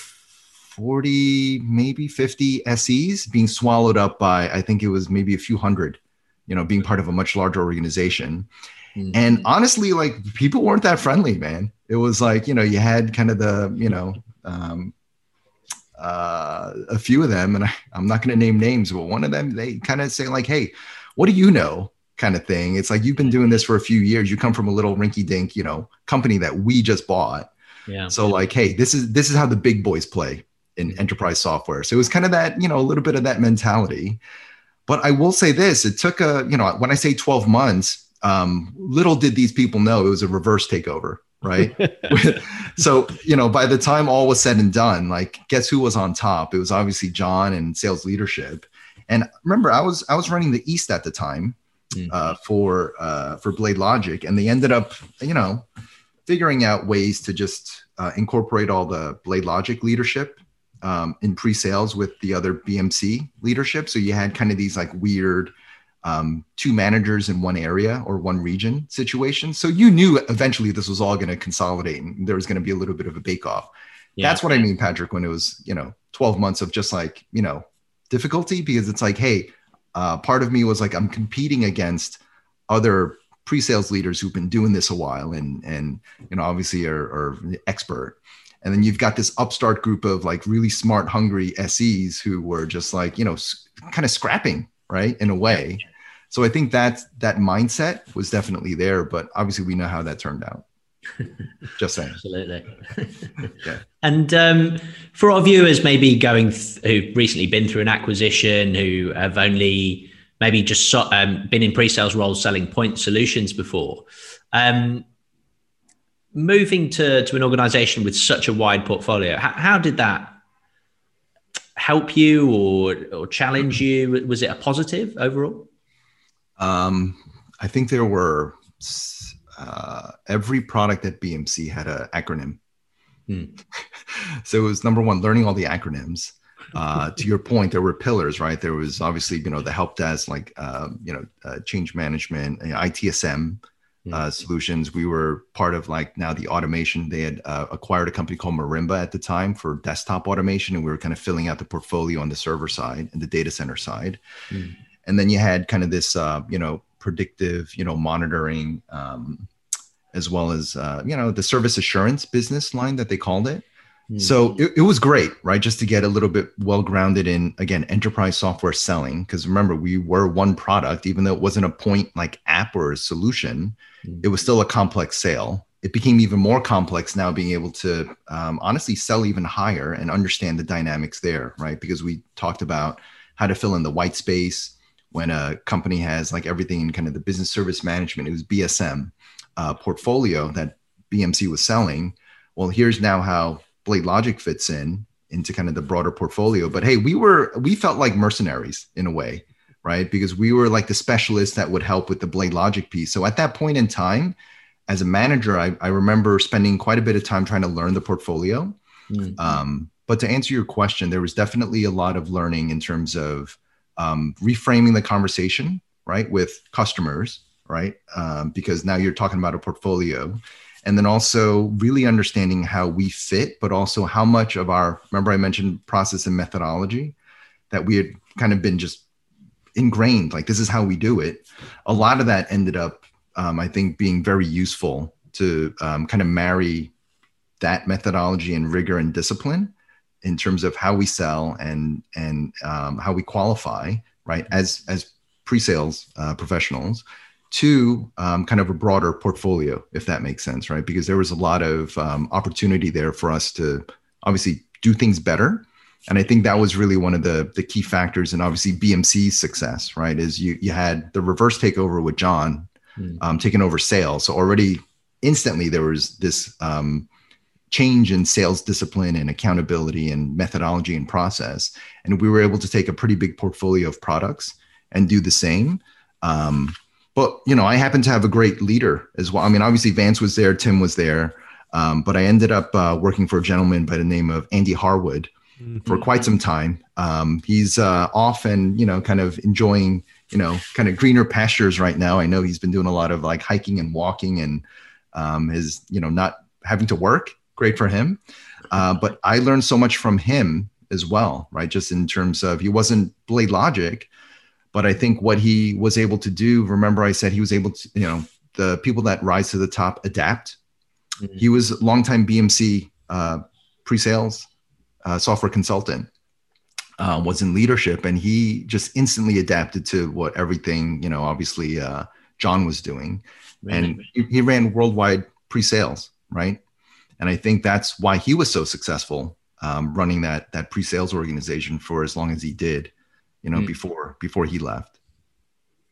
40, maybe 50 SEs being swallowed up by, I think it was maybe a few hundred, you know, being part of a much larger organization. Mm-hmm. And honestly, like people weren't that friendly, man. It was like, you know, you had kind of the, you know, um, uh, a few of them, and I, I'm not going to name names, but one of them, they kind of say like, "Hey, what do you know?" kind of thing. It's like you've been doing this for a few years. You come from a little rinky-dink, you know, company that we just bought. Yeah. So like, hey, this is this is how the big boys play in enterprise software. So it was kind of that, you know, a little bit of that mentality. But I will say this: it took a, you know, when I say 12 months, um, little did these people know it was a reverse takeover, right? so you know, by the time all was said and done, like, guess who was on top? It was obviously John and sales leadership. And remember, I was I was running the East at the time mm. uh, for uh, for BladeLogic, and they ended up, you know, figuring out ways to just uh, incorporate all the Blade Logic leadership um, in pre-sales with the other BMC leadership. So you had kind of these like weird um, two managers in one area or one region situation. So you knew eventually this was all going to consolidate and there was going to be a little bit of a bake off. Yeah. That's what I mean, Patrick, when it was, you know, 12 months of just like, you know, difficulty because it's like, hey, uh, part of me was like, I'm competing against other pre-sales leaders who've been doing this a while and, and, you know, obviously are, are expert and then you've got this upstart group of like really smart hungry ses who were just like you know kind of scrapping right in a way. So i think that that mindset was definitely there but obviously we know how that turned out. Just saying. Absolutely. Yeah. And um, for our viewers maybe going th- who've recently been through an acquisition who have only maybe just so, um, been in pre-sales roles selling point solutions before um, moving to, to an organization with such a wide portfolio, how, how did that help you or, or challenge you? Was it a positive overall? Um, I think there were uh, every product at BMC had an acronym. Hmm. so it was number one, learning all the acronyms. Uh, to your point, there were pillars, right? There was obviously, you know, the help desk, like, uh, you know, uh, change management, ITSM, uh, solutions. We were part of like now the automation. They had uh, acquired a company called Marimba at the time for desktop automation, and we were kind of filling out the portfolio on the server side and the data center side. Mm. And then you had kind of this, uh, you know, predictive, you know, monitoring, um, as well as uh, you know the service assurance business line that they called it. Mm-hmm. So it, it, was great, right? Just to get a little bit well grounded in again enterprise software selling. Because remember, we were one product, even though it wasn't a point like app or a solution, mm-hmm. it was still a complex sale. It became even more complex now, being able to um, honestly sell even higher and understand the dynamics there, right? Because we talked about how to fill in the white space when a company has like everything in kind of the business service management. It was BSM uh, portfolio that BMC was selling. Well, here's now how Blade Logic fits in into kind of the broader portfolio. But hey, we were we felt like mercenaries in a way, right? Because we were like the specialists that would help with the Blade Logic piece. So at that point in time, as a manager, I, I remember spending quite a bit of time trying to learn the portfolio. Mm-hmm. Um, but to answer your question, there was definitely a lot of learning in terms of um, reframing the conversation, right, with customers, right? Um, because now you're talking about a portfolio and then also really understanding how we fit but also how much of our remember i mentioned process and methodology? That we had kind of been just ingrained like this is how we do it. A lot of that ended up um, i think being very useful to um, kind of marry that methodology and rigor and discipline in terms of how we sell and and um, how we qualify right as as pre-sales uh, professionals to um, kind of a broader portfolio, if that makes sense, right? Because there was a lot of um, opportunity there for us to obviously do things better. And I think that was really one of the the key factors in obviously BMC's success, right? Is you you had the reverse takeover with John mm. um, taking over sales. So already instantly there was this um, change in sales discipline and accountability and methodology and process. And we were able to take a pretty big portfolio of products and do the same. Um, but you know, I happen to have a great leader as well. I mean, obviously Vance was there, Tim was there, um, but I ended up uh, working for a gentleman by the name of Andy Harwood mm-hmm. for quite some time. Um, he's uh, off and you know, kind of enjoying you know, kind of greener pastures right now. I know he's been doing a lot of like hiking and walking and um, his you know not having to work. Great for him. Uh, but I learned so much from him as well, right? Just in terms of he wasn't Blade Logic, but I think what he was able to do, remember I said he was able to, you know, the people that rise to the top adapt. Mm-hmm. He was a longtime BMC uh, pre-sales uh, software consultant, uh, was in leadership, and he just instantly adapted to what everything, you know, obviously uh, John was doing, and he, he ran worldwide pre-sales, right? And I think that's why he was so successful um, running that that pre-sales organization for as long as he did you know, mm. before before he left.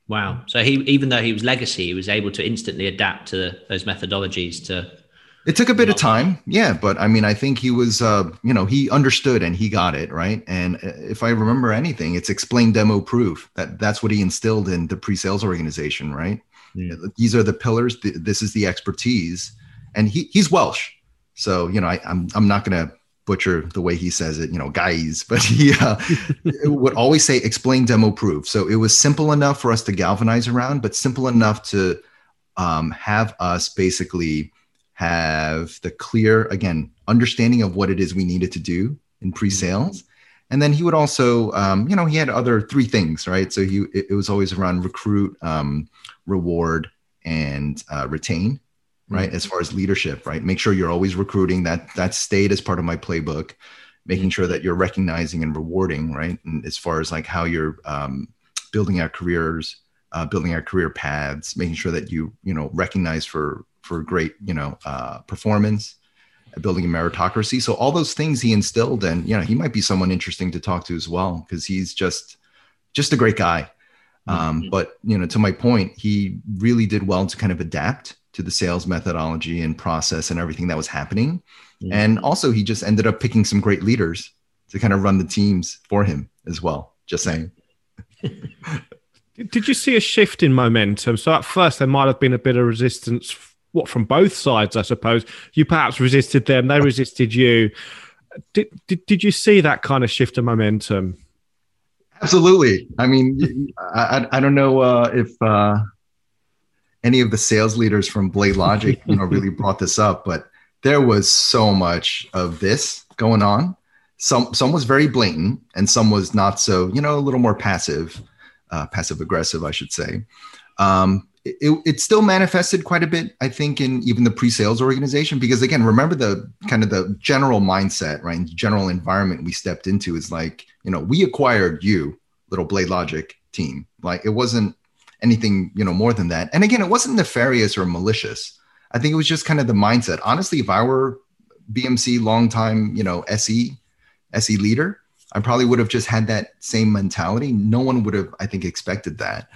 Wow. So he even though he was legacy, he was able to instantly adapt to those methodologies to it took a bit of time, yeah, but I mean, I think he was, uh, you know, he understood and he got it right. And uh, if I remember anything, it's explain, demo, proof. That that's what he instilled in the pre-sales organization, right? Yeah. These are the pillars. This is the expertise, and he he's Welsh, so you know, I, I'm I'm not gonna butcher the way he says it, you know, guys, but he uh, would always say explain, demo, prove. So it was simple enough for us to galvanize around, but simple enough to um, have us basically have the clear, again, understanding of what it is we needed to do in pre-sales. And then he would also, um, you know, he had other three things, right? So he, it, it was always around recruit, um, reward, and uh, retain right mm-hmm. as far as leadership right make sure you're always recruiting that that stayed as part of my playbook making mm-hmm. sure that you're recognizing and rewarding right and as far as like how you're um, building our careers uh, building our career paths making sure that you you know recognize for for great you know uh, performance building a meritocracy so all those things he instilled and you know he might be someone interesting to talk to as well because he's just just a great guy um, mm-hmm. but you know to my point he really did well to kind of adapt to the sales methodology and process and everything that was happening. Mm-hmm. And also, he just ended up picking some great leaders to kind of run the teams for him as well. Just saying. Did you see a shift in momentum? So at first, there might have been a bit of resistance. What from both sides, I suppose. You perhaps resisted them; they resisted you. Did, did, did you see that kind of shift in momentum? Absolutely. I mean, I, I don't know uh, if uh, any of the sales leaders from Blade Logic, you know, really brought this up, but there was so much of this going on. Some some was very blatant, and some was not so, you know, a little more passive, uh, passive aggressive, I should say. Um, it, it still manifested quite a bit, I think, in even the pre-sales organization. Because again, remember the kind of the general mindset, right? The general environment we stepped into is like, you know, we acquired you, little Blade Logic team. Like it wasn't anything, you know, more than that. And again, it wasn't nefarious or malicious. I think it was just kind of the mindset. Honestly, if I were BMC longtime, you know, SE, SE leader, I probably would have just had that same mentality. No one would have, I think, expected that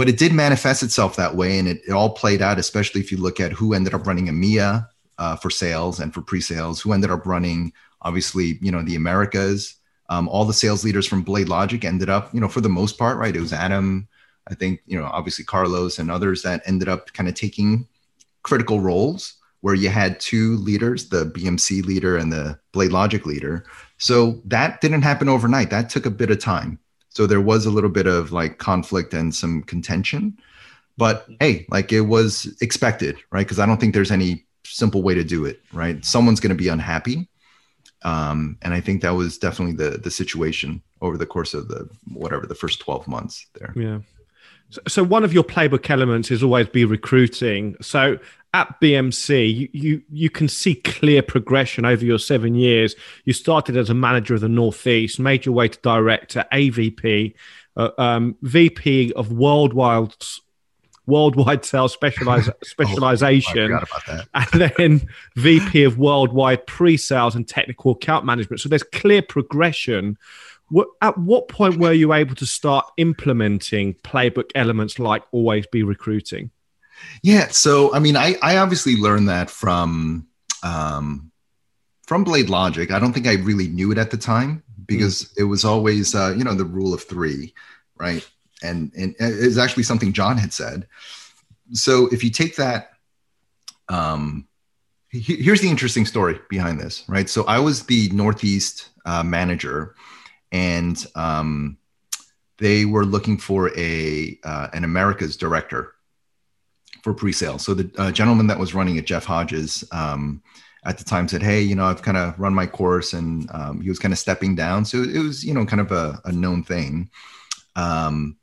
but it did manifest itself that way and it, it all played out especially if you look at who ended up running emea uh, for sales and for pre-sales who ended up running obviously you know the americas um, all the sales leaders from blade logic ended up you know for the most part right it was adam i think you know obviously carlos and others that ended up kind of taking critical roles where you had two leaders the bmc leader and the blade logic leader so that didn't happen overnight that took a bit of time so there was a little bit of like conflict and some contention. But hey, like it was expected, right? Because I don't think there's any simple way to do it, right? Someone's going to be unhappy. Um, and I think that was definitely the the situation over the course of the whatever the first 12 months there. Yeah. So, one of your playbook elements is always be recruiting. So at BMC, you, you you can see clear progression over your seven years. You started as a manager of the Northeast, made your way to director, AVP, uh, um, VP of worldwide worldwide sales specialize, oh, specialization, oh, and then VP of worldwide pre-sales and technical account management. So there's clear progression. At what point were you able to start implementing playbook elements like always be recruiting? Yeah. So, I mean, I, I obviously learned that from, um, from Blade Logic. I don't think I really knew it at the time because mm. it was always, uh, you know, the rule of three, right? And, and it's actually something John had said. So if you take that, um, here's the interesting story behind this, right? So I was the Northeast uh, manager, and um, they were looking for a uh, an Americas director for pre-sale. So the uh, gentleman that was running it, Jeff Hodges, um, at the time said, "Hey, you know, I've kind of run my course," and um, he was kind of stepping down. So it was, you know, kind of a, a known thing. Um,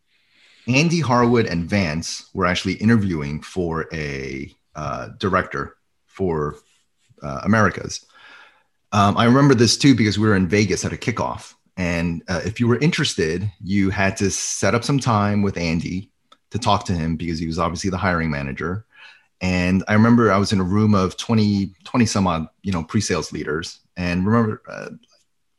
Andy Harwood and Vance were actually interviewing for a uh, director for uh, Americas. Um, I remember this too because we were in Vegas at a kickoff, and uh, if you were interested, you had to set up some time with Andy to talk to him because he was obviously the hiring manager. And I remember I was in a room of 20, 20 some odd, you know, pre-sales leaders. And remember, uh,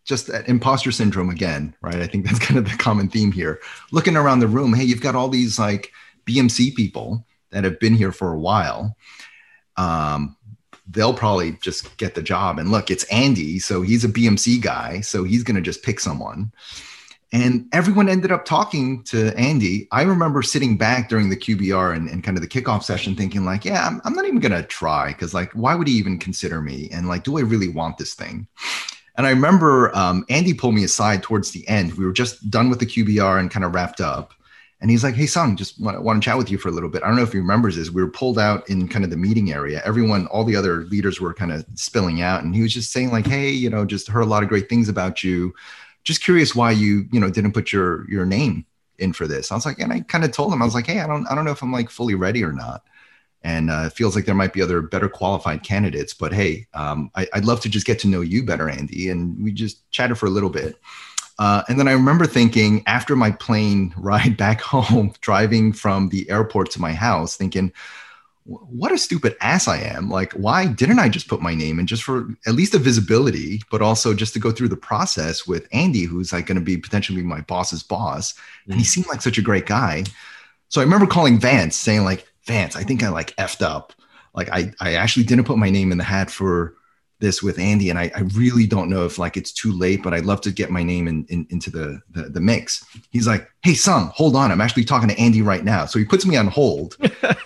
just that imposter syndrome again, right? I think that's kind of the common theme here. Looking around the room, hey, you've got all these like BMC people that have been here for a while. Um, they'll probably just get the job. And look, it's Andy, so he's a BMC guy, so he's going to just pick someone. And everyone ended up talking to Andy. I remember sitting back during the QBR and, and kind of the kickoff session thinking, like, yeah, I'm, I'm not even going to try because, like, why would he even consider me? And, like, do I really want this thing? And I remember um, Andy pulled me aside towards the end. We were just done with the QBR and kind of wrapped up. And he's like, hey, Sung, just want, to chat with you for a little bit. I don't know if he remembers this. We were pulled out in kind of the meeting area. Everyone, all the other leaders were kind of spilling out. And he was just saying, like, hey, you know, just heard a lot of great things about you just curious why you you know didn't put your your name in for this. I was like, and I kind of told him I was like, hey, I don't I don't know if I'm like fully ready or not. And uh, it feels like there might be other better qualified candidates, but hey, um, I, would love to just get to know you better, Andy. And we just chatted for a little bit. Uh, and then I remember thinking after my plane ride back home, driving from the airport to my house, thinking, what a stupid ass I am. Like, why didn't I just put my name in just for at least a visibility, but also just to go through the process with Andy, who's like going to be potentially my boss's boss. And he mm. seemed like such a great guy. So I remember calling Vance saying, like, Vance, I think I like effed up. Like, I, I actually didn't put my name in the hat for this with Andy, and I, I, really don't know if like it's too late, but I'd love to get my name in, in into the, the, the mix. He's like, "Hey, son, hold on, I'm actually talking to Andy right now." So he puts me on hold,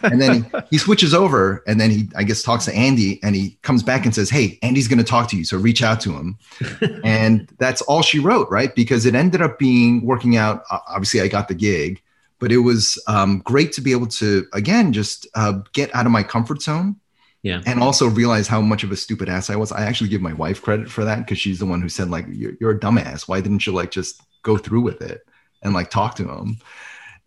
and then he, he, switches over, and then he I guess talks to Andy, and he comes back and says, "Hey, Andy's going to talk to you, so reach out to him." and that's all she wrote, right? Because it ended up being working out. Obviously, I got the gig, but it was um, great to be able to again just uh, get out of my comfort zone yeah and also realize how much of a stupid ass i was i actually give my wife credit for that because she's the one who said like you're, you're a dumbass why didn't you like just go through with it and like talk to him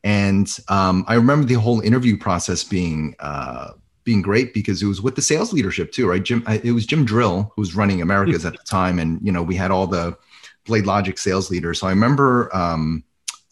And um, I remember the whole interview process being uh, being great because it was with the sales leadership too, right? Jim, it was Jim Drill who was running Americas at the time, and you know we had all the Blade Logic sales leaders. So I remember. Um,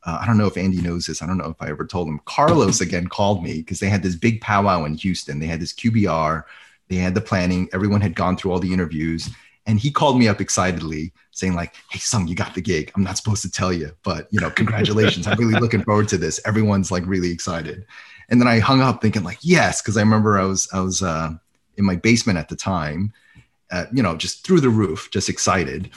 uh, I don't know if Andy knows this. I don't know if I ever told him. Carlos again called me because they had this big powwow in Houston. They had this QBR, they had the planning. Everyone had gone through all the interviews, and he called me up excitedly, saying like, "Hey, Sung, you got the gig. I'm not supposed to tell you, but you know, congratulations. I'm really looking forward to this. Everyone's like really excited." And then I hung up thinking like, "Yes," because I remember I was I was uh, in my basement at the time, uh, you know, just through the roof, just excited.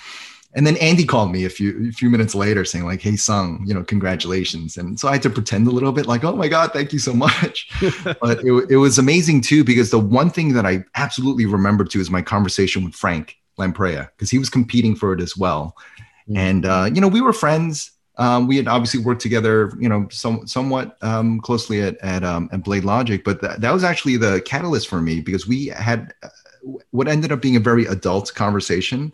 And then Andy called me a few a few minutes later saying like, "Hey, Sung, you know, congratulations." And so I had to pretend a little bit like, "Oh my God, thank you so much." but it, it was amazing too because the one thing that I absolutely remember too is my conversation with Frank Lamprey because he was competing for it as well. Mm-hmm. And uh, you know, we were friends. Um, we had obviously worked together, you know, some, somewhat um, closely at at, um, at Blade Logic, but th- that was actually the catalyst for me because we had uh, what ended up being a very adult conversation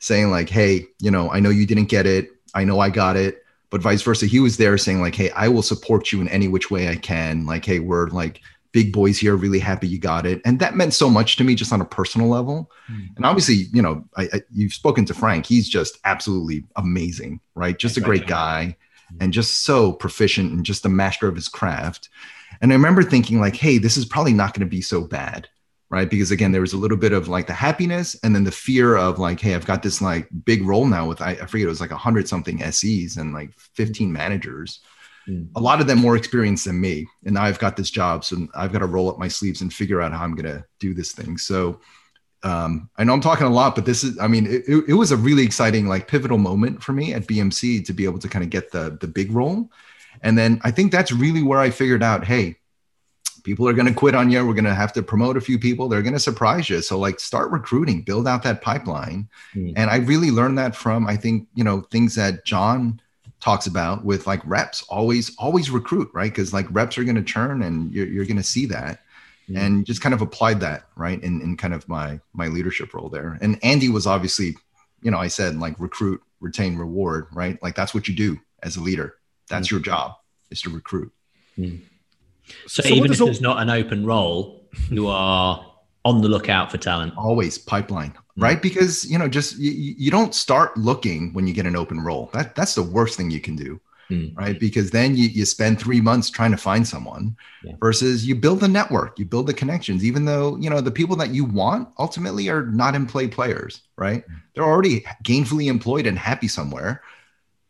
saying like, hey, you know, I know you didn't get it. I know I got it. But vice versa, he was there saying like, hey, I will support you in any which way I can. Like, hey, we're like big boys here, really happy you got it. And that meant so much to me just on a personal level. Mm. And obviously, you know, I, I, you've spoken to Frank. He's just absolutely amazing, right? Just a great guy and just so proficient and just a master of his craft. And I remember thinking like, hey, this is probably not going to be so bad right because again there was a little bit of like the happiness and then the fear of like hey i've got this like big role now with i, I forget it was like 100 something ses and like 15 managers mm. a lot of them more experienced than me and now i've got this job so i've got to roll up my sleeves and figure out how i'm going to do this thing so um, I know I'm talking a lot, but this is, I mean, it, it was a really exciting, like pivotal moment for me at BMC to be able to kind of get the, the big role. And then I think that's really where I figured out, Hey, people are going to quit on you. We're going to have to promote a few people. They're going to surprise you. So like start recruiting, build out that pipeline. Mm. And I really learned that from, I think, you know, things that John talks about with like reps, always, always recruit, right? Cause like reps are going to churn and you're, you're going to see that. Mm. And just kind of applied that right in, in kind of my my leadership role there. And Andy was obviously, you know, I said like recruit, retain, reward, right? Like that's what you do as a leader. That's mm. your job is to recruit. Mm. So, so even if there's not an open role, you are on the lookout for talent. Always pipeline, right? Mm. Because you know, just you, you, don't start looking when you get an open role. That that's the worst thing you can do. Mm. Right. Because then you, you spend three months trying to find someone yeah. versus you build the network, you build the connections, even though, you know, the people that you want ultimately are not in play players, right? Mm. They're already gainfully employed and happy somewhere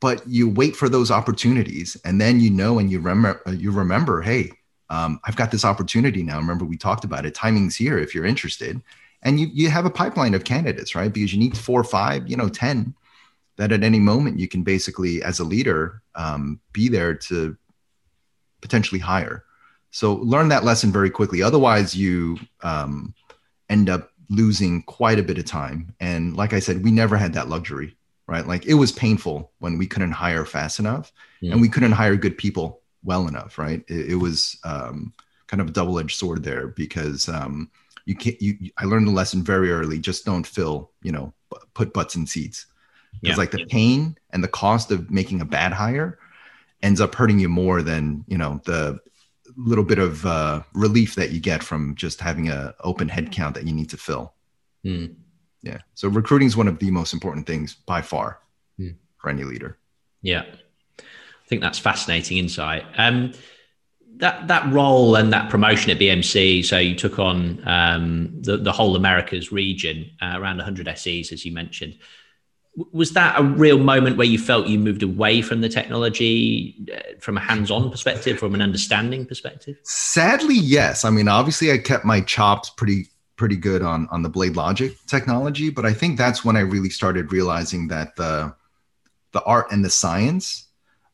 but you wait for those opportunities and then you know and you remember you remember hey um, I've got this opportunity now. Remember, we talked about it. Timing's here if you're interested. And you, you have a pipeline of candidates, right? Because you need four, five, you know, 10 that at any moment you can basically, as a leader, um, be there to potentially hire. So learn that lesson very quickly. Otherwise, you um, end up losing quite a bit of time. And like I said, we never had that luxury, right? Like it was painful when we couldn't hire fast enough yeah. and we couldn't hire good people well enough, right? It, it was um, kind of a double edged sword there because um, you can't. You, I learned the lesson very early. Just don't fill, you know, put butts in seats because yeah. like the pain and the cost of making a bad hire ends up hurting you more than you know the little bit of uh, relief that you get from just having a open head count that you need to fill. Mm. Yeah. So recruiting is one of the most important things by far mm. for any leader. Yeah think that's fascinating insight. Um, that that role and that promotion at BMC, so you took on um, the the whole Americas region, uh, around 100 SEs, as you mentioned. Was that a real moment where you felt you moved away from the technology uh, from a hands-on perspective, from an understanding perspective? Sadly, yes. I mean, obviously, I kept my chops pretty pretty good on on the Blade Logic technology, but I think that's when I really started realizing that the the art and the science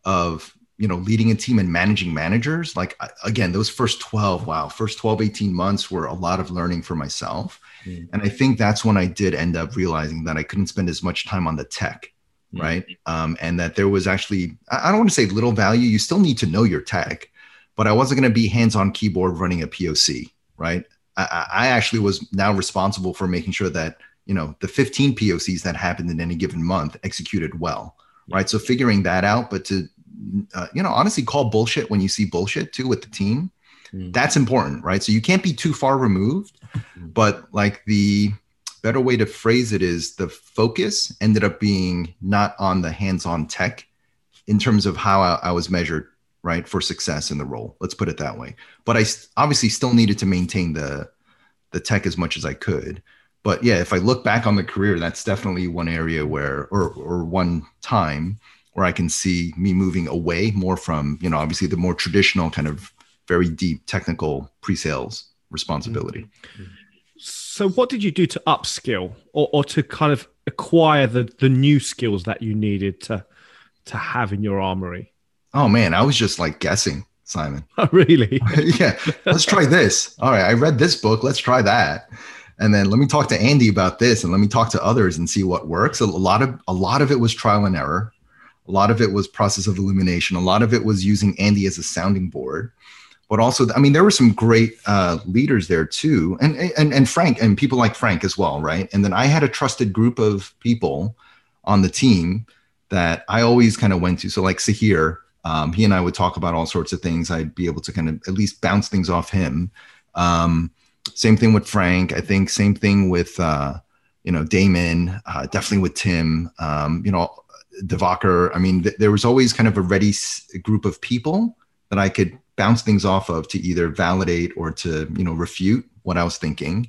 of you know leading a team and managing managers like again those first 12 wow first 12 18 months were a lot of learning for myself. Mm. and i think that's when i did end up realizing that i couldn't spend as much time on the tech mm. right? Um, and that there was actually i don't want to say little value you still need to know your tech but i wasn't going to be hands on keyboard running a poc right? I, I actually was now responsible for making sure that you know the 15 pocs that happened in any given month executed well right? So figuring that out but to uh, you know, honestly call bullshit when you see bullshit too with the team. Mm. That's important, right? So you can't be too far removed, mm. but like the better way to phrase it is the focus ended up being not on the hands-on tech in terms of how I, I was measured, right, for success in the role. Let's put it that way. But I obviously still needed to maintain the the tech as much as I could. But yeah, if I look back on the career, that's definitely one area where, or or one time where I can see me moving away more from, you know, obviously the more traditional kind of very deep technical pre-sales responsibility. So what did you do to upskill or, or to kind of acquire the the new skills that you needed to to have in your armory? Oh man, I was just like guessing, Simon. Oh, really? yeah. Let's try this. All right, I read this book. Let's try that. And then let me talk to Andy about this and let me talk to others and see what works. A lot of a lot of it was trial and error. A lot of it was process of elimination. A lot of it was using Andy as a sounding board. But also, I mean, there were some great uh, leaders there too, and, and and Frank and people like Frank as well, right? And then I had a trusted group of people on the team that I always kind of went to. So like Sahir, um, he and I would talk about all sorts of things. I'd be able to kind of at least bounce things off him. Um, same thing with Frank. I think same thing with uh, you know Damon. Uh, definitely with Tim. Um, you know Devakar. I mean, th- there was always kind of a ready s- group of people that I could bounce things off of to either validate or to you know refute what I was thinking.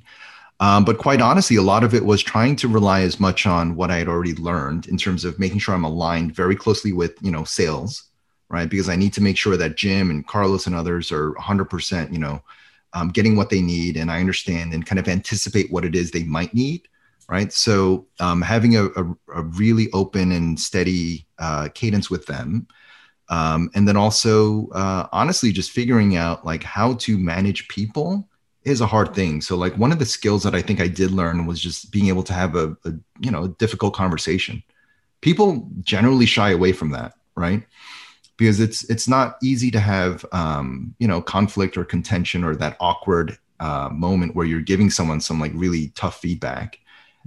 Um, but quite honestly, a lot of it was trying to rely as much on what I had already learned in terms of making sure I'm aligned very closely with, you know, sales, right? Because I need to make sure that Jim and Carlos and others are 100%, you know, um, getting what they need, and I understand and kind of anticipate what it is they might need, right? So um, having a, a, a, really open and steady uh, cadence with them. Um, and then also, uh, honestly, just figuring out like how to manage people is a hard thing. So like one of the skills that I think I did learn was just being able to have a, a you know a difficult conversation. People generally shy away from that, right? Because it's it's not easy to have um, you know conflict or contention or that awkward uh, moment where you're giving someone some like really tough feedback,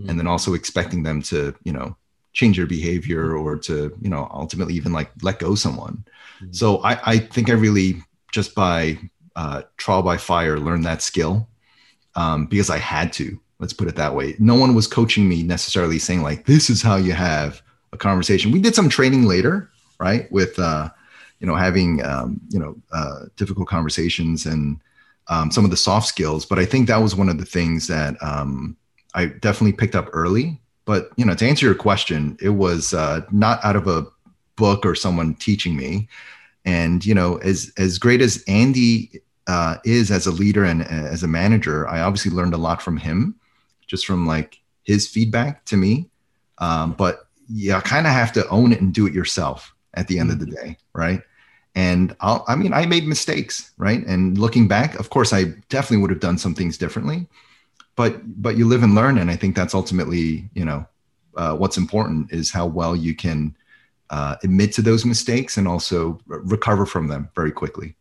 mm-hmm. and then also expecting them to you know change their behavior or to you know ultimately even like let go someone. Mm-hmm. So I I think I really just by uh, trial by fire learned that skill um, because I had to. Let's put it that way. No one was coaching me necessarily saying like, "This is how you have a conversation." We did some training later, right? With uh, you know having um, you know uh, difficult conversations and um, some of the soft skills. But I think that was one of the things that um, I definitely picked up early. But you know, to answer your question, it was uh, not out of a book or someone teaching me. And you know, as as great as Andy uh, is as a leader and uh, as a manager, I obviously learned a lot from him, just from like his feedback to me. Um, but you kind of have to own it and do it yourself at the end of the mm-hmm. day, right? And I'll, I mean, I made mistakes, right? And looking back, of course, I definitely would have done some things differently. But but you live and learn, and I think that's ultimately, you know, uh, what's important is how well you can uh, admit to those mistakes and also recover from them very quickly.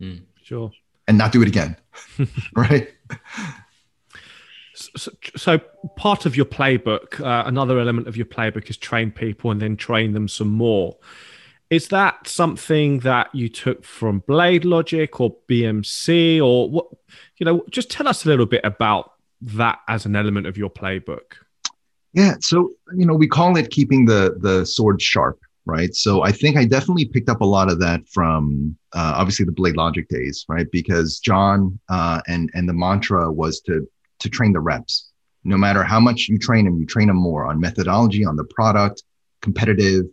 Mm, sure. And not do it again. right. So, so, part of your playbook, uh, another element of your playbook is train people and then train them some more. Is that something that you took from BladeLogic or BMC or what? You know, just tell us a little bit about that as an element of your playbook. Yeah, so you know, we call it keeping the the sword sharp, right? So I think I definitely picked up a lot of that from uh, obviously the BladeLogic days, right? Because John uh, and and the mantra was to to train the reps. No matter how much you train them, you train them more on methodology, on the product, competitive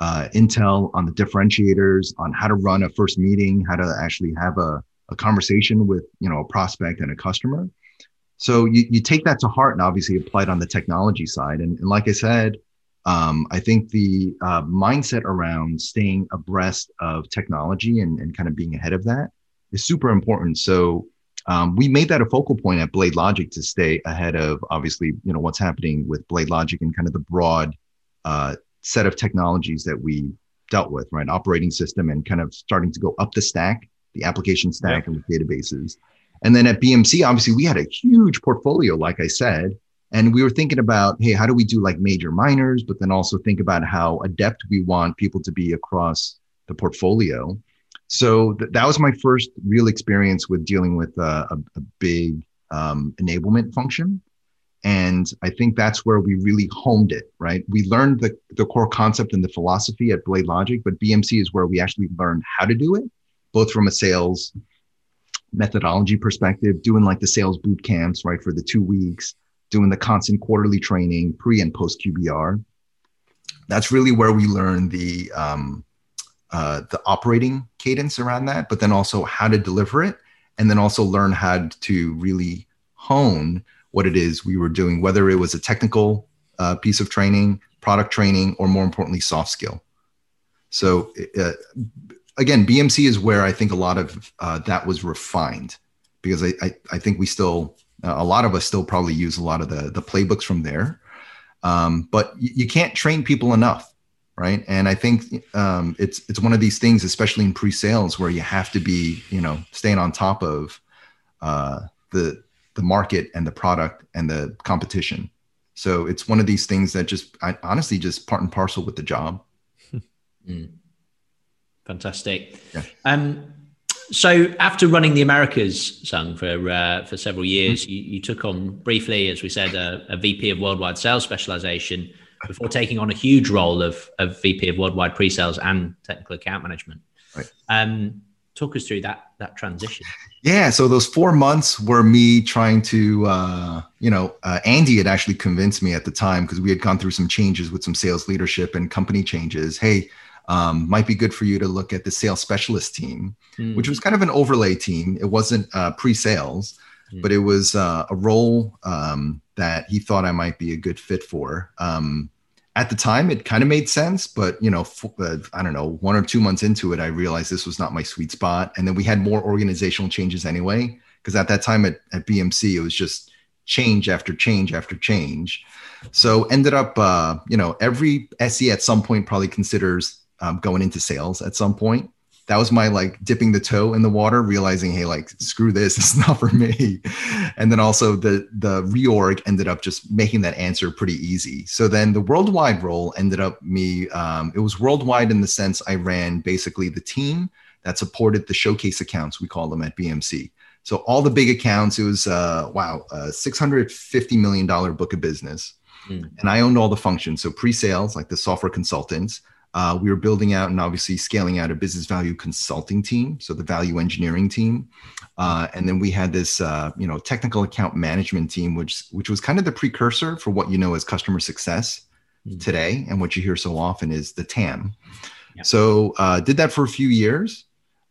uh, intel, on the differentiators, on how to run a first meeting, how to actually have a, a conversation with you know a prospect and a customer. So you, you take that to heart and obviously apply it on the technology side. And, and like I said, um, I think the uh, mindset around staying abreast of technology and, and kind of being ahead of that is super important. So um, we made that a focal point at BladeLogic to stay ahead of obviously you know what's happening with BladeLogic and kind of the broad uh, set of technologies that we dealt with, right? Operating system and kind of starting to go up the stack, the application stack yeah. and with databases. And then at BMC, obviously we had a huge portfolio, like I said, and we were thinking about, hey, how do we do like major minors, but then also think about how adept we want people to be across the portfolio. So th- that was my first real experience with dealing with uh, a, a, big um, enablement function. And I think that's where we really honed it, right? We learned the, the core concept and the philosophy at BladeLogic, but BMC is where we actually learned how to do it, both from a sales methodology perspective, doing like the sales boot camps, right, for the two weeks, doing the constant quarterly training, pre and post QBR. That's really where we learn the um, uh, the operating cadence around that, but then also how to deliver it, and then also learn how to really hone what it is we were doing, whether it was a technical uh, piece of training, product training, or more importantly, soft skill. So uh, again, BMC is where I think a lot of uh, that was refined because I, I, I think we still, uh, a lot of us still probably use a lot of the, the playbooks from there. Um, but you, you, can't train people enough. Right. And I think um, it's, it's one of these things, especially in pre-sales where you have to be, you know, staying on top of uh, the, the market and the product and the competition. So it's one of these things that just, I, honestly, just part and parcel with the job. mm. Fantastic. Yeah. Um, so after running the Americas, Sung, for uh, for several years, mm-hmm. you, you, took on briefly, as we said, a, a, VP of worldwide sales specialization before taking on a huge role of, of VP of worldwide pre-sales and technical account management. Right. Um, talk us through that that transition. Yeah, so those four months were me trying to, uh, you know, uh, Andy had actually convinced me at the time because we had gone through some changes with some sales leadership and company changes. Hey um, might be good for you to look at the sales specialist team, mm. which was kind of an overlay team. It wasn't uh, pre-sales, mm. but it was uh, a role um, that he thought I might be a good fit for. Um, at the time, it kind of made sense, but you know, f- uh, I don't know, one or two months into it, I realized this was not my sweet spot. And then we had more organizational changes anyway, because at that time at, at BMC, it was just change after change after change. So ended up, uh, you know, every SE at some point probably considers um, going into sales at some point. That was my like dipping the toe in the water, realizing, hey, like screw this, it's not for me. And then also the the reorg ended up just making that answer pretty easy. So then the worldwide role ended up me. Um, it was worldwide in the sense I ran basically the team that supported the showcase accounts we call them at BMC. So all the big accounts, it was uh, wow, a six hundred fifty million dollar book of business, mm. and I owned all the functions. So pre-sales, like the software consultants, uh, we were building out and obviously scaling out a business value consulting team, so the value engineering team, uh, and then we had this, uh, you know, technical account management team, which which was kind of the precursor for what you know as customer success mm-hmm. today, and what you hear so often is the TAM. So uh, did that for a few years,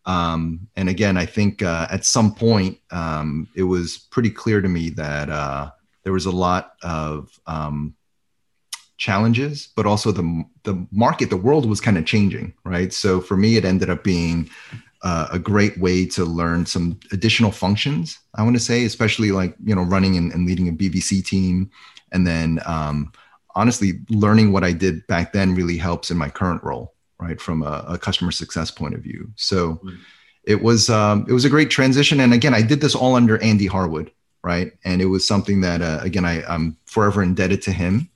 um, and again, I think uh, at some point um, it was pretty clear to me that uh, there was a lot of um, challenges, but also the the market, the world was kind of changing, right? So for me, it ended up being uh, a great way to learn some additional functions. I want to say, especially like you know, running and, and leading a BVC team, and then um, honestly, learning what I did back then really helps in my current role, right, from a, a customer success point of view. So. Mm-hmm. It was um, it was a great transition, and again, I did this all under Andy Harwood, right? And it was something that uh, again I, I'm forever indebted to him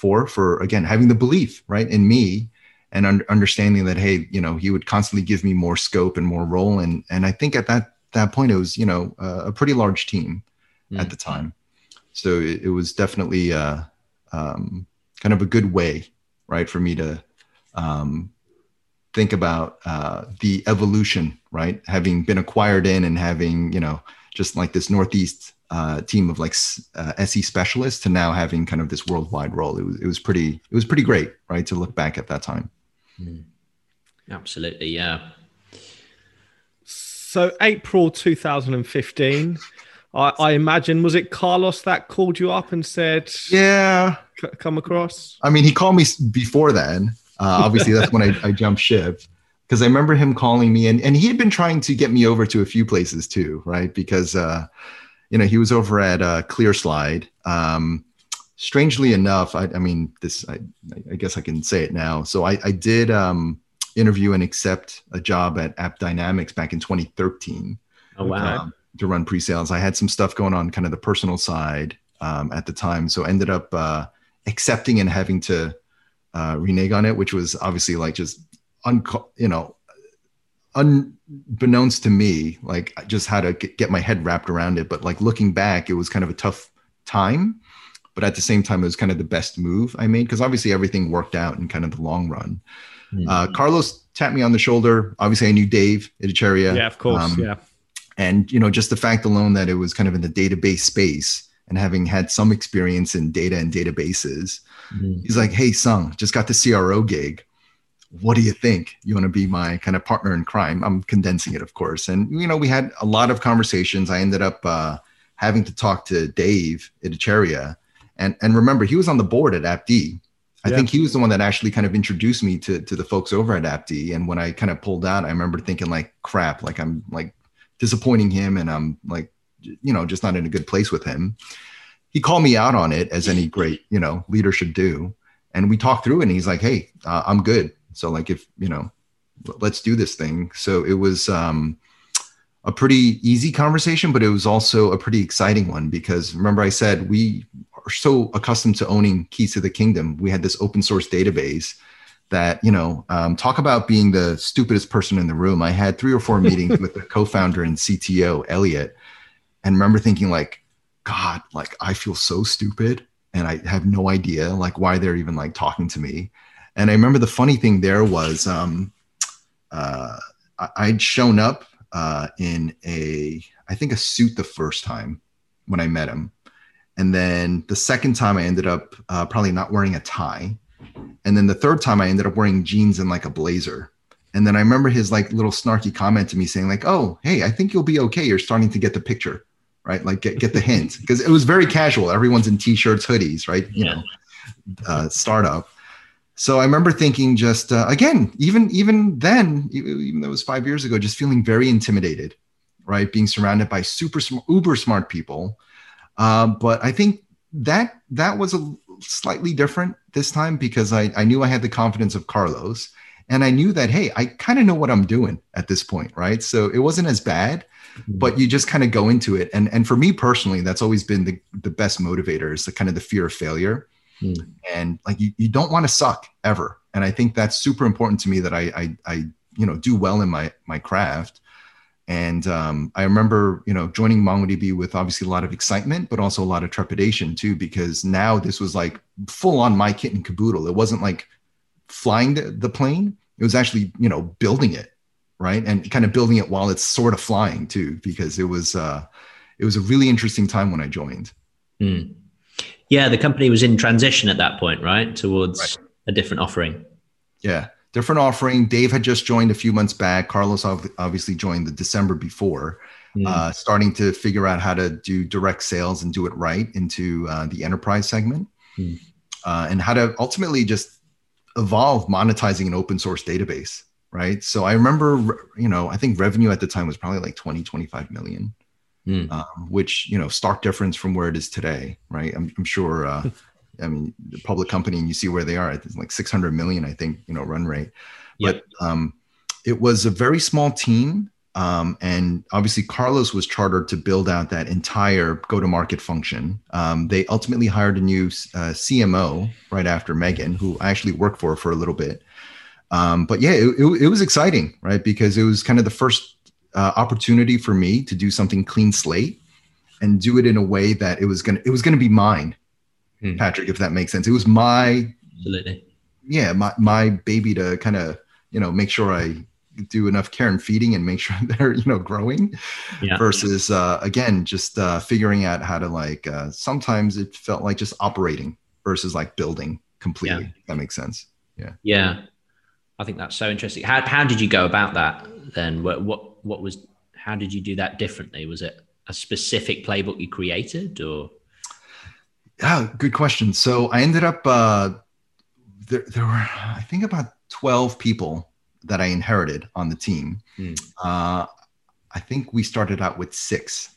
for for again having the belief right in me and un- understanding that hey you know he would constantly give me more scope and more role and and i think at that that point it was you know uh, a pretty large team mm. at the time so it, it was definitely uh, um, kind of a good way right for me to um, think about uh, the evolution right having been acquired in and having you know just like this northeast uh, team of like uh, SE specialists to now having kind of this worldwide role. It was it was pretty it was pretty great, right? To look back at that time. Mm. Absolutely, yeah. So April 2015, I, I, imagine was it Carlos that called you up and said, "Yeah, come across." I mean, he called me before then. Uh, obviously, that's when I, I jumped ship because I remember him calling me, and and he had been trying to get me over to a few places too, right? Because uh, you know, he was over at uh, ClearSlide. Um, strangely enough, I, I mean, this, I, I, guess I can say it now. So I, I did um, interview and accept a job at AppDynamics back in 2013. Oh, wow. Um, to run pre-sales. I had some stuff going on kind of the personal side um, at the time. So ended up uh, accepting and having to uh, renege on it, which was obviously like just, un- you know, unbeknownst to me, like I just had to get my head wrapped around it. But like looking back, it was kind of a tough time. But at the same time, it was kind of the best move I made because obviously everything worked out in kind of the long run. Mm-hmm. Uh, Carlos tapped me on the shoulder. Obviously, I knew Dev Ittycheria. Yeah, of course. Um, yeah. And you know, just the fact alone that it was kind of in the database space and having had some experience in data and databases, mm-hmm. he's like, "Hey, Sung, just got the CRO gig what do you think? You want to be my kind of partner in crime? I'm condensing it, of course. And, you know, we had a lot of conversations. I ended up uh, having to talk to Dev Ittycheria. And, and remember, he was on the board at AppD. I yeah. think he was the one that actually kind of introduced me to, to the folks over at AppD. And when I kind of pulled out, I remember thinking like, crap, like I'm like disappointing him and I'm like, you know, just not in a good place with him. He called me out on it as any great, you know, leader should do. And we talked through it and he's like, hey, uh, I'm good. So like if you know, let's do this thing. So it was um, a pretty easy conversation, but it was also a pretty exciting one because remember I said we are so accustomed to owning keys to the kingdom. We had this open source database that you know um, talk about being the stupidest person in the room. I had three or four meetings with the co-founder and CTO Eliot, and remember thinking like, God, like I feel so stupid and I have no idea like why they're even like talking to me. And I remember the funny thing there was um, uh, I'd shown up uh, in a, I think a suit the first time when I met him. And then the second time I ended up uh, probably not wearing a tie. And then the third time I ended up wearing jeans and like a blazer. And then I remember his like little snarky comment to me saying like, "Oh, hey, I think you'll be okay. You're starting to get the picture, right? Like get get the hint because it was very casual. Everyone's in t-shirts, hoodies, right? You yeah. know, uh, startup so I remember thinking just uh, again, even even then, even though it was five years ago, just feeling very intimidated, right? Being surrounded by super smart, uber smart people. Uh, but I think that that was a slightly different this time because I, I knew I had the confidence of Carlos and I knew that, hey, I kind of know what I'm doing at this point, right? So it wasn't as bad, mm-hmm. but you just kind of go into it. And, and for me personally, that's always been the, the best motivator is the kind of the fear of failure mm. and like you, you don't want to suck ever and i think that's super important to me that I, I i you know do well in my my craft and um, I remember, you know, joining MongoDB with obviously a lot of excitement, but also a lot of trepidation too, because now this was like full on my kit and caboodle. It wasn't like flying the, the plane; it was actually, you know, building it, right, and kind of building it while it's sort of flying too, because it was uh, it was a really interesting time when I joined. Mm. Yeah, the company was in transition at that point, right, towards right. a different offering. Yeah, different offering. Dev had just joined a few months back. Carlos obviously joined the December before, mm. uh, starting to figure out how to do direct sales and do it right into uh, the enterprise segment, mm. uh, and how to ultimately just evolve monetizing an open source database. Right. So I remember, you know, I think revenue at the time was probably like 20, 25 million mm. um, which you know stark difference from where it is today, right? I'm, I'm sure. Uh, I mean, the public company, and you see where they are. It's like 600 million, I think, you know, run rate. Yep. But um, it was a very small team, um, and obviously Carlos was chartered to build out that entire go-to-market function. Um, they ultimately hired a new uh, CMO right after Meagen, who I actually worked for for a little bit. Um, but yeah, it, it, it was exciting, right? Because it was kind of the first uh, opportunity for me to do something clean slate and do it in a way that it was gonna it was gonna be mine, hmm. Patrick, if that makes sense. It was my absolutely yeah my my baby to kind of you know make sure I do enough care and feeding and make sure they're you know growing yeah. versus uh, again just uh, figuring out how to like uh, sometimes it felt like just operating versus like building completely yeah. that makes sense yeah yeah i think that's so interesting how, how did you go about that then what, what what was how did you do that differently? Was it a specific playbook you created or? Yeah, good question. So I ended up uh, there. There were I think about twelve people that I inherited on the team. Mm. Uh, I think we started out with six,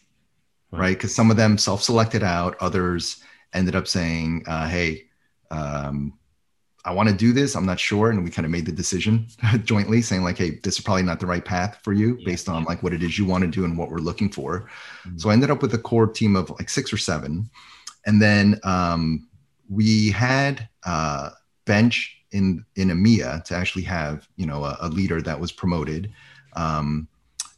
right? Because some of them self-selected out, others ended up saying, uh, "Hey, um, I want to do this. I'm not sure. And we kind of made the decision jointly saying like, Hey, this is probably not the right path for you based on like what it is you want to do and what we're looking for. Mm-hmm. So I ended up with a core team of like six or seven. And then um, we had uh, bench in, in EMEA to actually have, you know, a, a leader that was promoted. Um,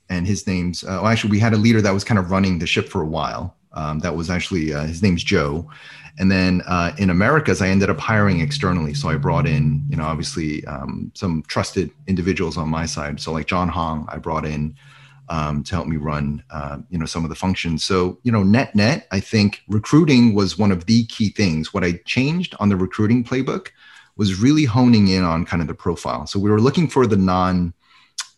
and his name's uh, well, actually we had a leader that was kind of running the ship for a while. Um, that was actually uh, his name's Joe. And then uh, in Americas, I ended up hiring externally. So I brought in, you know, obviously um, some trusted individuals on my side. So like John Hong, I brought in um, to help me run, uh, you know, some of the functions. So you know, net net, I think recruiting was one of the key things. What I changed on the recruiting playbook was really honing in on kind of the profile. So we were looking for the non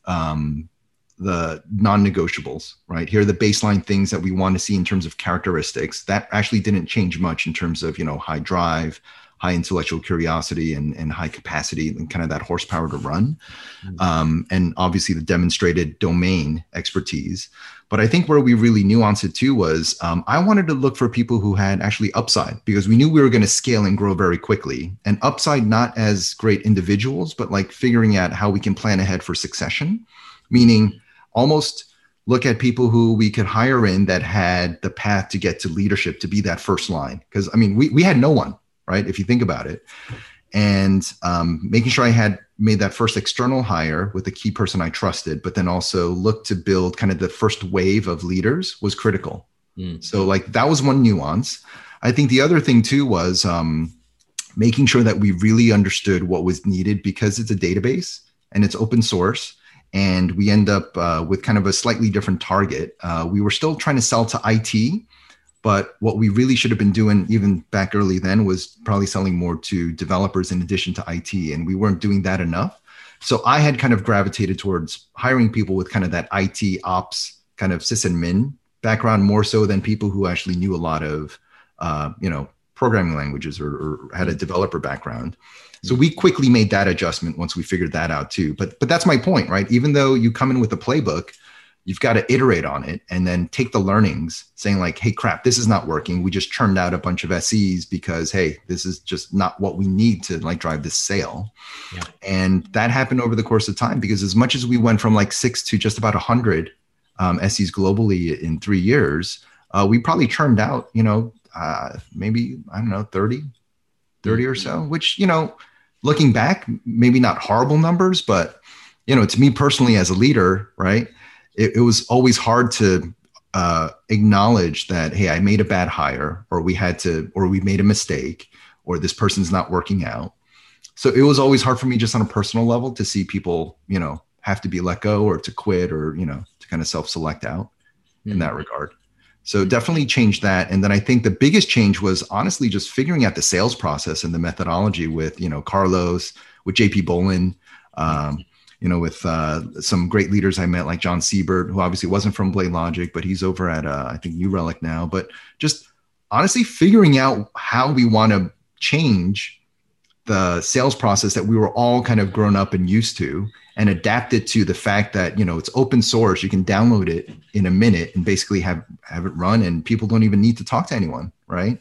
um, the non-negotiables right? Here are the baseline things that we want to see in terms of characteristics. That actually didn't change much in terms of you know high drive high intellectual curiosity and, and high capacity and kind of that horsepower to run. Mm-hmm. um, and obviously the demonstrated domain expertise. But i think where we really nuanced it too was um, i wanted to look for people who had actually upside because we knew we were going to scale and grow very quickly. And upside not as great individuals but like figuring out how we can plan ahead for succession. Meaning almost look at people who we could hire in that had the path to get to leadership to be that first line. Because i mean we, we had no one right? If you think about it. And um, making sure i had made that first external hire with a key person i trusted but then also look to build kind of the first wave of leaders was critical. Mm. so like that was one nuance. I think the other thing too was um, making sure that we really understood what was needed because it's a database and it's open source and we end up uh, with kind of a slightly different target. Uh, we were still trying to sell to IT, but what we really should have been doing even back early then was probably selling more to developers in addition to IT, and we weren't doing that enough. So I had kind of gravitated towards hiring people with kind of that IT ops kind of sysadmin background more so than people who actually knew a lot of, uh, you know, programming languages or, or had a developer background. So we quickly made that adjustment once we figured that out too. But but that's my point, right? Even though you come in with a playbook, you've got to iterate on it and then take the learnings, saying like, "Hey, crap, this is not working. We just churned out a bunch of SEs because hey, this is just not what we need to like drive this sale." Yeah. And that happened over the course of time because as much as we went from like six to just about a hundred um, SEs globally in three years, uh, we probably churned out, you know, uh, maybe I don't know, 30, 30 or so, which, you know, looking back, maybe not horrible numbers, but, you know, to me personally as a leader, right, it, it was always hard to uh, acknowledge that, hey, I made a bad hire, or we had to, or we made a mistake, or this person's not working out. So it was always hard for me just on a personal level to see people, you know, have to be let go or to quit or, you know, to kind of self select out mm-hmm. in that regard. So definitely changed that. And then I think the biggest change was honestly just figuring out the sales process and the methodology with, you know, Carlos, with JP Bolin, um, you know, with uh, some great leaders I met like John Siebert, who obviously wasn't from BladeLogic, but he's over at, uh, I think, New Relic now. But just honestly figuring out how we want to change the sales process that we were all kind of grown up and used to and adapt it to the fact that you know it's open source you can download it in a minute and basically have have it run and people don't even need to talk to anyone right?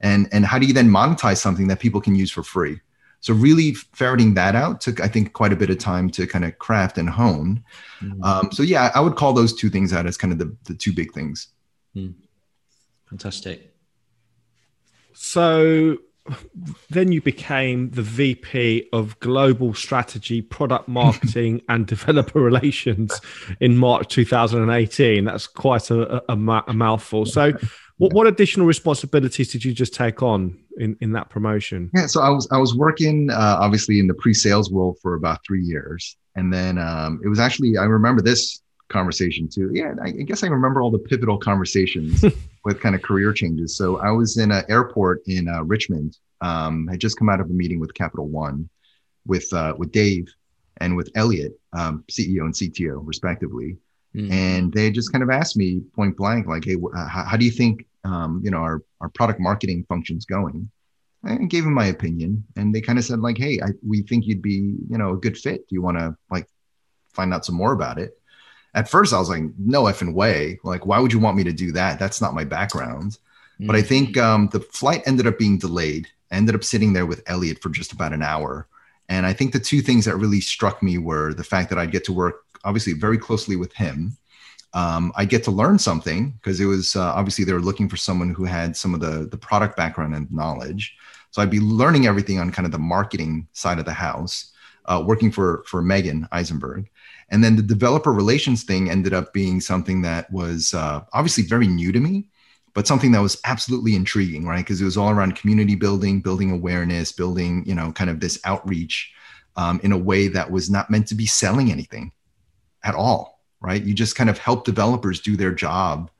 And and how do you then monetize something that people can use for free? So really ferreting that out took i think quite a bit of time to kind of craft and hone. Mm. um, so yeah i would call those two things out as kind of the, the two big things. Mm. fantastic. So then you became the VP of Global Strategy, Product Marketing, and Developer Relations in March 2018. That's quite a, a, a mouthful. So, what, what additional responsibilities did you just take on in, in that promotion? Yeah, so I was I was working uh, obviously in the pre-sales role for about three years, and then um, it was actually I remember this conversation too. Yeah, I, I guess I remember all the pivotal conversations with kind of career changes. So I was in an airport in uh, Richmond. Um, I just come out of a meeting with Capital One, with uh, with Dev and with Eliot, um, CEO and CTO respectively, mm. and they just kind of asked me point blank, like, "Hey, wh- how, how, do you think um, you know our our product marketing functions going?" I gave them my opinion, and they kind of said like, "Hey, I, we think you'd be you know a good fit. Do you want to like find out some more about it?" At first I was like, no effing way. Like, why would you want me to do that? That's not my background. Mm-hmm. But I think um, the flight ended up being delayed. I ended up sitting there with Eliot for just about an hour. And I think the two things that really struck me were the fact that I'd get to work obviously very closely with him. Um, I'd get to learn something because it was uh, obviously they were looking for someone who had some of the, the product background and knowledge. So I'd be learning everything on kind of the marketing side of the house, uh, working for, for Meagen Eisenberg And then the developer relations thing ended up being something that was uh, obviously very new to me, but something that was absolutely intriguing, right? Because it was all around community building, building awareness, building, you know, kind of this outreach um, in a way that was not meant to be selling anything at all, right? You just kind of help developers do their job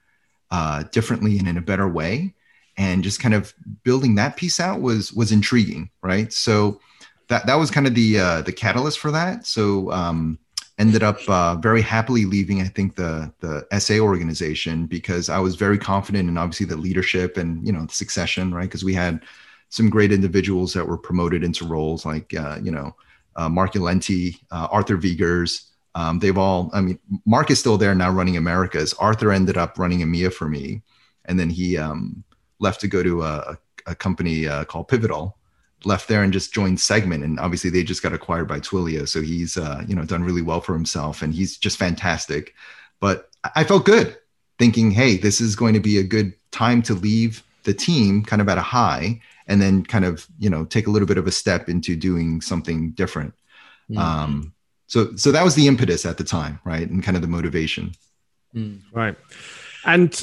uh, differently and in a better way. And just kind of building that piece out was was intriguing, right? So that that was kind of the uh, the catalyst for that. So um, ended up uh, very happily leaving i think the the sa organization because i was very confident in obviously the leadership and you know the succession right? Because we had some great individuals that were promoted into roles like uh, you know uh, mark Ulenti, uh, arthur Vigers. Um, they've all i mean mark is still there now running americas. Arthur ended up running emea for me and then he um, left to go to a, a company uh, called pivotal left there and just joined Segment, and obviously they just got acquired by Twilio, so he's uh, you know done really well for himself, and he's just fantastic. But I felt good, thinking, hey, this is going to be a good time to leave the team kind of at a high, and then kind of you know take a little bit of a step into doing something different. Mm-hmm. Um, so so that was the impetus at the time, right, and kind of the motivation. Mm. Right, and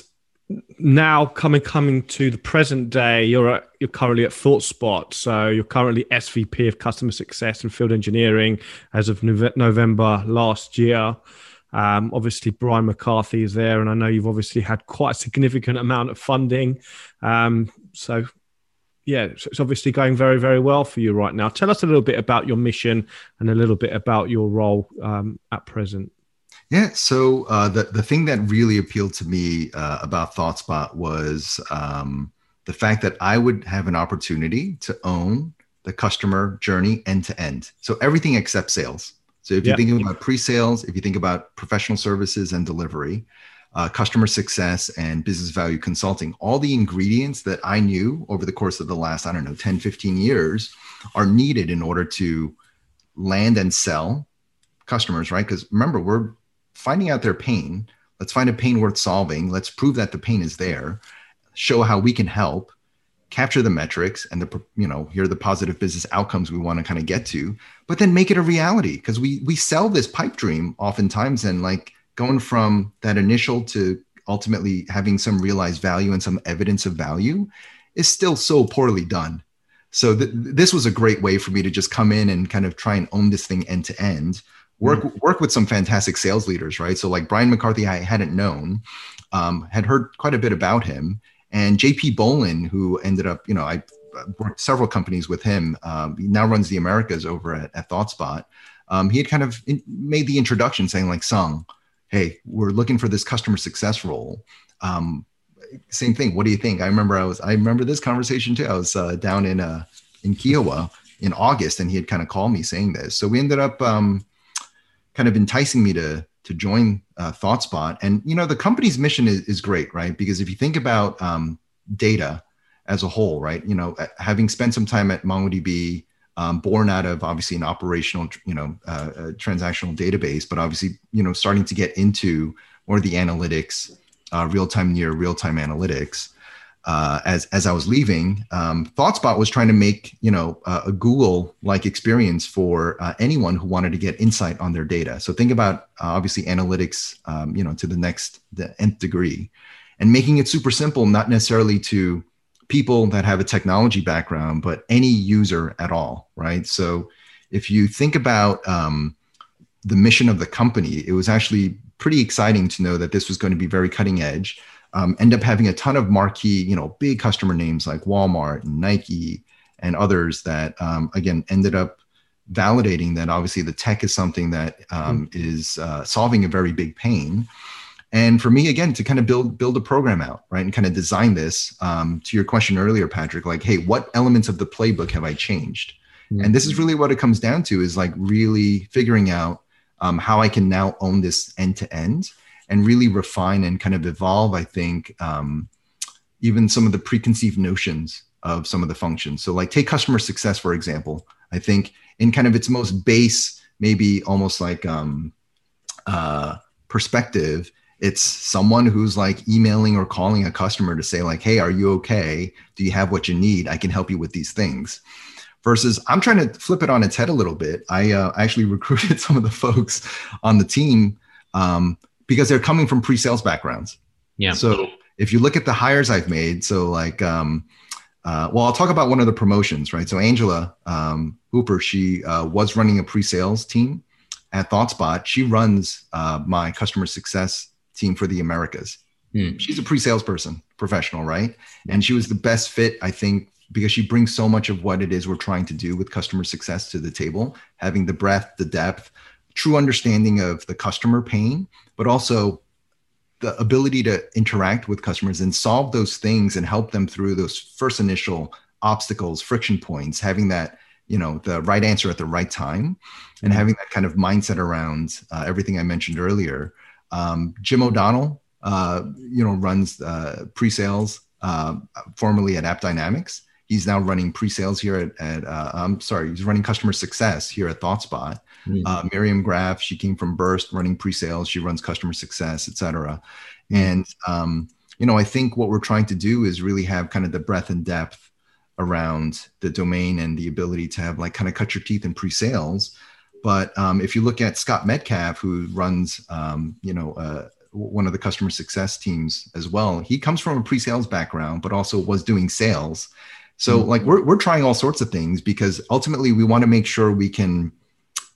now coming coming to the present day, you're at, you're currently at ThoughtSpot. So you're currently SVP of Customer Success and Field Engineering as of November last year. Um, obviously, Brian McCarthy is there, and I know you've obviously had quite a significant amount of funding. Um, so, yeah, it's obviously going very, very well for you right now. Tell us a little bit about your mission and a little bit about your role um, at present. Yeah. So uh, the the thing that really appealed to me uh, about ThoughtSpot was um, the fact that I would have an opportunity to own the customer journey end to end. So everything except sales. So if yep. you think about pre-sales, if you think about professional services and delivery, uh, customer success and business value consulting, all the ingredients that I knew over the course of the last, I don't know, 10, 15 years are needed in order to land and sell customers, right? Because remember, we're finding out their pain. Let's find a pain worth solving. Let's prove that the pain is there, show how we can help, capture the metrics and the you know here are the positive business outcomes we want to kind of get to but then make it a reality because we we sell this pipe dream oftentimes and like going from that initial to ultimately having some realized value and some evidence of value is still so poorly done so th- this was a great way for me to just come in and kind of try and own this thing end to end work mm-hmm. work with some fantastic sales leaders, right? So like Brian McCarthy, I hadn't known, um, had heard quite a bit about him, and JP Bolin, who ended up, you know, I worked several companies with him. Um, he now runs the Americas over at, at ThoughtSpot. Um, he had kind of in, made the introduction, saying like, "Sung, hey, we're looking for this customer success role." Um, same thing. What do you think? I remember I was I remember this conversation too. I was uh, down in uh, in Kiowa in August, and he had kind of called me saying this. So we ended up um, kind of enticing me to to join uh, ThoughtSpot. And you know, the company's mission is, is great, right? Because if you think about um, data as a whole, right? You know, having spent some time at MongoDB, um, born out of obviously an operational, you know, uh, transactional database, but obviously, you know, starting to get into more the analytics, uh, real time, near real time analytics uh, as as I was leaving, um, ThoughtSpot was trying to make you know uh, a Google like experience for uh, anyone who wanted to get insight on their data. So think about uh, obviously analytics, um, you know, to the next the nth degree, and making it super simple, not necessarily to people that have a technology background, but any user at all, right? So if you think about um, the mission of the company, it was actually pretty exciting to know that this was going to be very cutting edge um, end up having a ton of marquee, you know, big customer names like Walmart and Nike and others that, um, again, ended up validating that obviously the tech is something that um, mm-hmm. is uh, solving a very big pain. And for me, again, to kind of build build a program out, right, and kind of design this. Um, to your question earlier, Patrick, like, hey, what elements of the playbook have I changed? Mm-hmm. And this is really what it comes down to: is like really figuring out um, how I can now own this end to end and really refine and kind of evolve, I think, um, even some of the preconceived notions of some of the functions. So, like, take customer success, for example. I think in kind of its most base, maybe almost like um, uh, perspective, it's someone who's like emailing or calling a customer to say, like, hey, are you okay? Do you have what you need? I can help you with these things. versus I'm trying to flip it on its head a little bit. I uh, actually recruited some of the folks on the team um, because they're coming from pre-sales backgrounds. Yeah. So if you look at the hires I've made, so like, um, uh, well, I'll talk about one of the promotions, right? So Angela um, Hooper, she uh, was running a pre-sales team at ThoughtSpot. She runs uh, my customer success team for the Americas. Hmm. She's a pre-sales person, professional, right? And she was the best fit, I think, because she brings so much of what it is we're trying to do with customer success to the table, having the breadth, the depth, true understanding of the customer pain, but also the ability to interact with customers and solve those things and help them through those first initial obstacles, friction points, having that you know the right answer at the right time and having that kind of mindset around uh, everything i mentioned earlier. Um, jim o'donnell uh, you know runs uh, pre-sales uh, formerly at AppDynamics. He's now running pre-sales here at, at uh, i'm sorry he's running customer success here at thoughtspot mm-hmm. miriam graff she came from Birst running pre-sales she runs customer success et cetera mm-hmm. and um, you know i think what we're trying to do is really have kind of the breadth and depth around the domain and the ability to have like kind of cut your teeth in pre-sales but um, if you look at scott metcalf who runs um, you know uh, one of the customer success teams as well he comes from a pre-sales background but also was doing sales so mm-hmm. like we're, we're trying all sorts of things because ultimately we want to make sure we can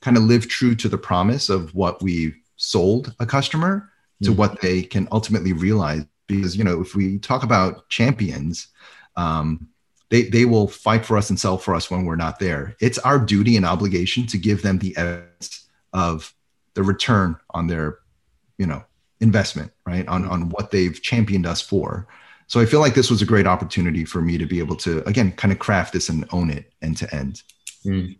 kind of live true to the promise of what we sold a customer to mm-hmm. what they can ultimately realize because you know if we talk about champions um, they, they will fight for us and sell for us when we're not there. It's our duty and obligation to give them the evidence of the return on their, you know, investment, right? On, on what they've championed us for. So I feel like this was a great opportunity for me to be able to, again, kind of craft this and own it end to end. Mm.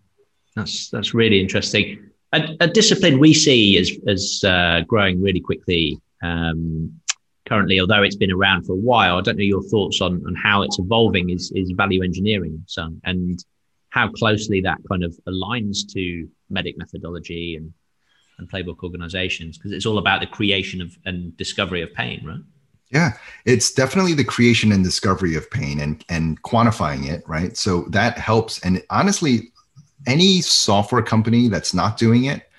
That's, that's really interesting. A, a, discipline we see as, as uh, growing really quickly um, currently, although it's been around for a while, I don't know your thoughts on, on how it's evolving is, is value engineering, so, and how closely that kind of aligns to MEDDIC methodology and, and playbook organizations, because it's all about the creation of and discovery of pain, right? Yeah, it's definitely the creation and discovery of pain and, and quantifying it, right? So that helps. And honestly, any software company that's not doing it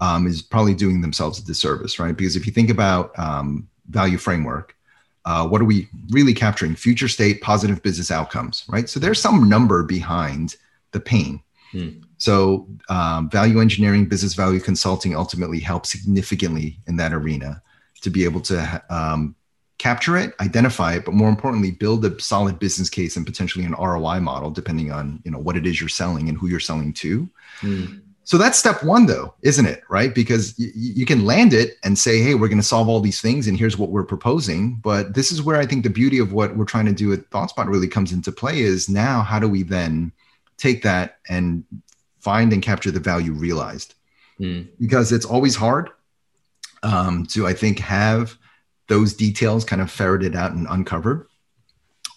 um, is probably doing themselves a disservice, right? Because if you think about um, value framework, uh, what are we really capturing? Future state positive business outcomes, right? So there's some number behind the pain. Hmm. So um, value engineering, business value consulting ultimately helps significantly in that arena to be able to um, capture it, identify it, but more importantly, build a solid business case and potentially an ROI model, depending on you know what it is you're selling and who you're selling to. Hmm. So that's step one, though, isn't it? Right? Because y- you can land it and say, hey, we're going to solve all these things, and here's what we're proposing. But this is where I think the beauty of what we're trying to do at ThoughtSpot really comes into play is now how do we then take that and find and capture the value realized? Mm. Because it's always hard um, to, I think, have those details kind of ferreted out and uncovered.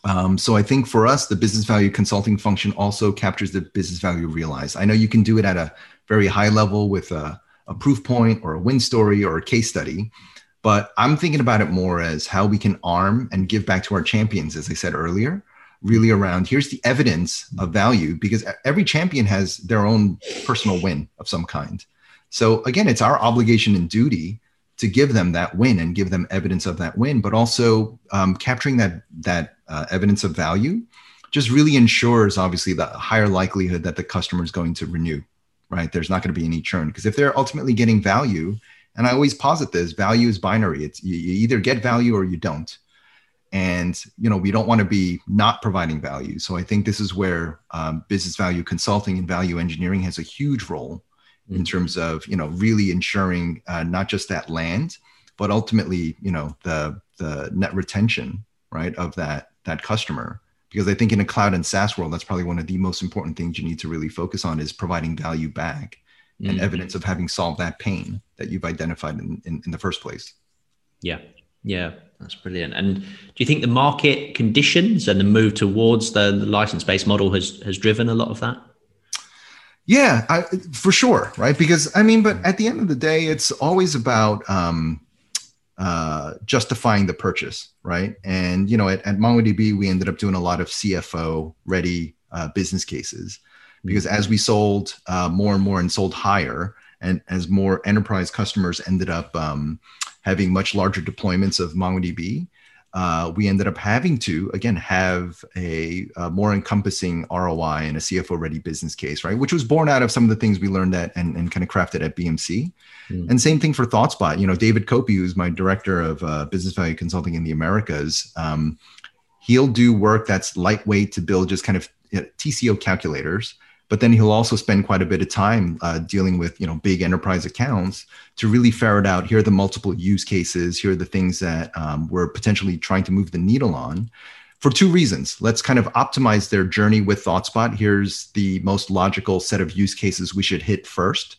Um, so I think for us, the business value consulting function also captures the business value realized. I know you can do it at a very high level with a, a proof point or a win story or a case study. But I'm thinking about it more as how we can arm and give back to our champions, as I said earlier, really around here's the evidence of value because every champion has their own personal win of some kind. So again, it's our obligation and duty to give them that win and give them evidence of that win, but also um, capturing that that uh, evidence of value just really ensures obviously the higher likelihood that the customer is going to renew right? There's not going to be any churn because if they're ultimately getting value, and I always posit this, value is binary. It's you, you either get value or you don't. And you know we don't want to be not providing value. So I think this is where um, business value consulting and value engineering has a huge role. In terms of you know really ensuring uh, not just that land, but ultimately you know the the net retention right of that that customer because I think in a cloud and SaaS world, that's probably one of the most important things you need to really focus on is providing value back mm. and evidence of having solved that pain that you've identified in, in, in the first place. Yeah. Yeah, that's brilliant. And do you think the market conditions and the move towards the, the license-based model has has driven a lot of that? Yeah, I, for sure, right? Because I mean, but at the end of the day, it's always about um, uh, justifying the purchase, right? And you know, at, at MongoDB, we ended up doing a lot of CFO ready uh, business cases. because as we sold uh, more and more and sold higher, and as more enterprise customers ended up um, having much larger deployments of MongoDB, uh, we ended up having to again have a, a, more encompassing ROI and a CFO ready business case, right? Which was born out of some of the things we learned at and, and kind of crafted at BMC. Mm. And same thing for ThoughtSpot. You know, David Copey, who's my director of uh, business value consulting in the Americas, um, he'll do work that's lightweight to build just kind of you know, TCO calculators but then he'll also spend quite a bit of time uh, dealing with you know big enterprise accounts to really ferret out here are the multiple use cases here are the things that um, we're potentially trying to move the needle on for two reasons. Let's kind of optimize their journey with thoughtspot. Here's the most logical set of use cases we should hit first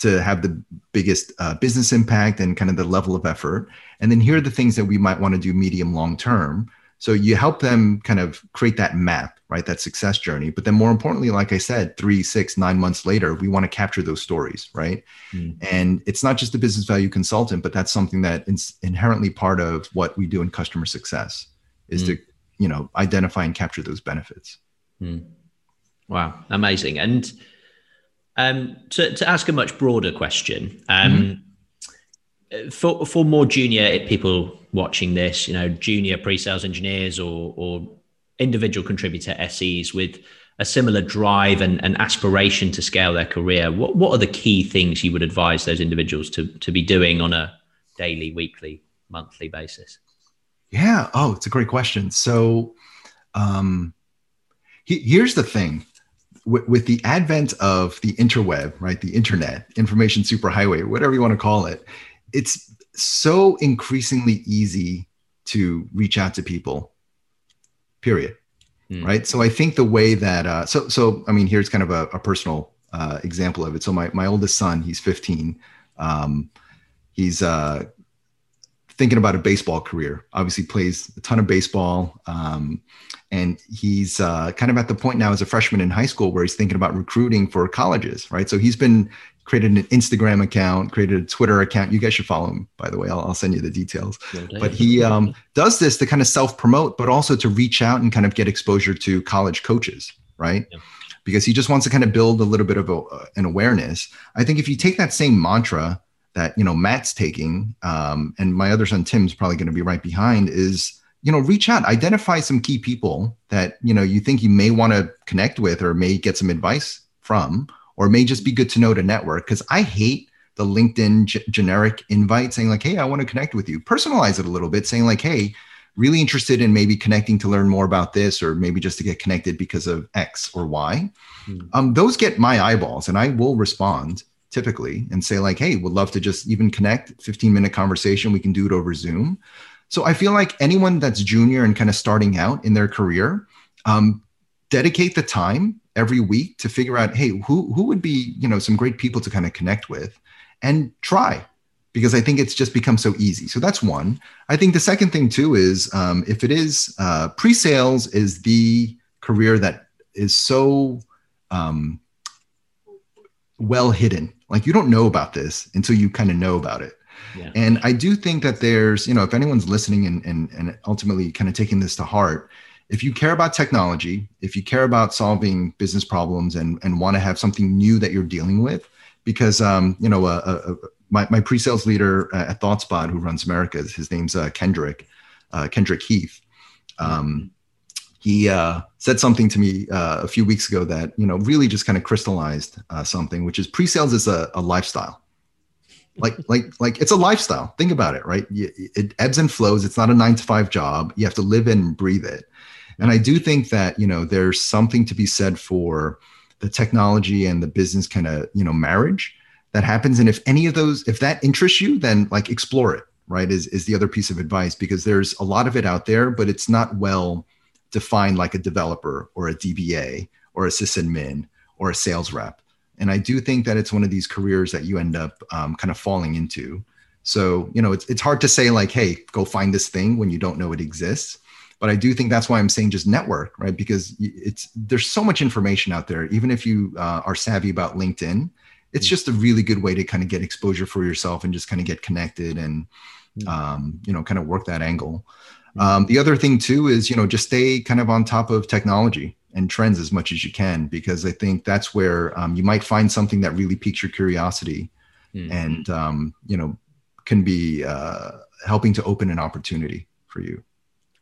to have the biggest uh, business impact and kind of the level of effort. And then here are the things that we might want to do medium long term so you help them kind of create that map, right? That success journey. But then more importantly, like I said, three, six, nine months later, we want to capture those stories, right? Mm. And it's not just a business value consultant, but that's something that is inherently part of what we do in customer success is mm. to, you know, identify and capture those benefits. Mm. Wow, amazing. And um, to, to ask a much broader question, um, mm-hmm for for more junior people watching this, you know, junior pre-sales engineers or or individual contributor SEs with a similar drive and, and aspiration to scale their career, what what are the key things you would advise those individuals to to be doing on a daily, weekly, monthly basis? Yeah. Oh, it's a great question. So, um, he, here's the thing. With, with the advent of the interweb, right, the internet, information superhighway, whatever you want to call it, it's so increasingly easy to reach out to people period mm. right? So i think the way that uh, so so i mean here's kind of a, a personal uh, example of it. So my, my oldest son he's 15 um, he's uh, thinking about a baseball career obviously plays a ton of baseball um, and he's uh, kind of at the point now as a freshman in high school where he's thinking about recruiting for colleges right? So he's been created an Instagram account, created a Twitter account. You guys should follow him, by the way. I'll, I'll send you the details. but he um, does this to kind of self promote, but also to reach out and kind of get exposure to college coaches, right? Yeah. Because he just wants to kind of build a little bit of a, uh, an awareness. I think if you take that same mantra that you know Matt's taking, um, and my other son Tim's probably going to be right behind, is you know reach out, identify some key people that you know you think you may want to connect with or may get some advice from or may just be good to know to network because I hate the LinkedIn g- generic invite saying like, "Hey, I want to connect with you." Personalize it a little bit, saying like, "Hey, really interested in maybe connecting to learn more about this, or maybe just to get connected because of X or Y." Hmm. Um, those get my eyeballs, and I will respond typically and say like, "Hey, would love to just even connect. 15 minute conversation. We can do it over Zoom." So I feel like anyone that's junior and kind of starting out in their career, um, dedicate the time every week to figure out, hey, who who would be you know some great people to kind of connect with, and try because I think it's just become so easy. So that's one. I think the second thing too is um, if it is uh, pre-sales is the career that is so um, well hidden. Like you don't know about this until you kind of know about it. Yeah. And I do think that there's, you know, if anyone's listening and, and, and ultimately kind of taking this to heart, if you care about technology, if you care about solving business problems and, and want to have something new that you're dealing with, because um, you know, uh, uh, my, my pre-sales leader at ThoughtSpot who runs Americas, his name's uh, Kendrick, uh, Kendrick Heath. Um, he uh, said something to me uh, a few weeks ago that you know really just kind of crystallized something, which is pre-sales is a, a lifestyle. Like like like it's a lifestyle. Think about it right? It ebbs and flows. It's not a nine to five job. You have to live and breathe it and I do think that, you know, there's something to be said for the technology and the business kind of, you know, marriage that happens. And if any of those, if that interests you, then like explore it, right? Is, is the other piece of advice because there's a lot of it out there, but it's not well defined like a developer or a DBA or a sysadmin or a sales rep. And I do think that it's one of these careers that you end up um, kind of falling into. So, you know, it's, it's hard to say like, hey, go find this thing when you don't know it exists but i do think that's why i'm saying just network right because it's there's so much information out there even if you uh, are savvy about linkedin it's mm. just a really good way to kind of get exposure for yourself and just kind of get connected and mm. um, you know kind of work that angle mm. um, the other thing too is you know just stay kind of on top of technology and trends as much as you can because I think that's where um, you might find something that really piques your curiosity mm-hmm. and um, you know can be uh, helping to open an opportunity for you.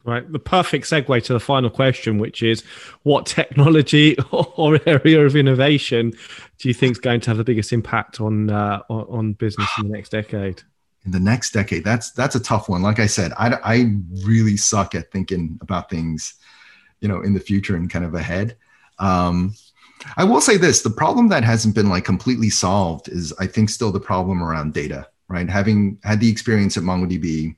Right. The perfect segue to the final question, which is what technology or area of innovation do you think is going to have the biggest impact on uh, on business in the next decade? In the next decade, that's that's a tough one. Like I said, I, I really suck at thinking about things, you know, in the future and kind of ahead. Um, I will say this: the problem that hasn't been like completely solved is, I think, still the problem around data. Right. Having had the experience at MongoDB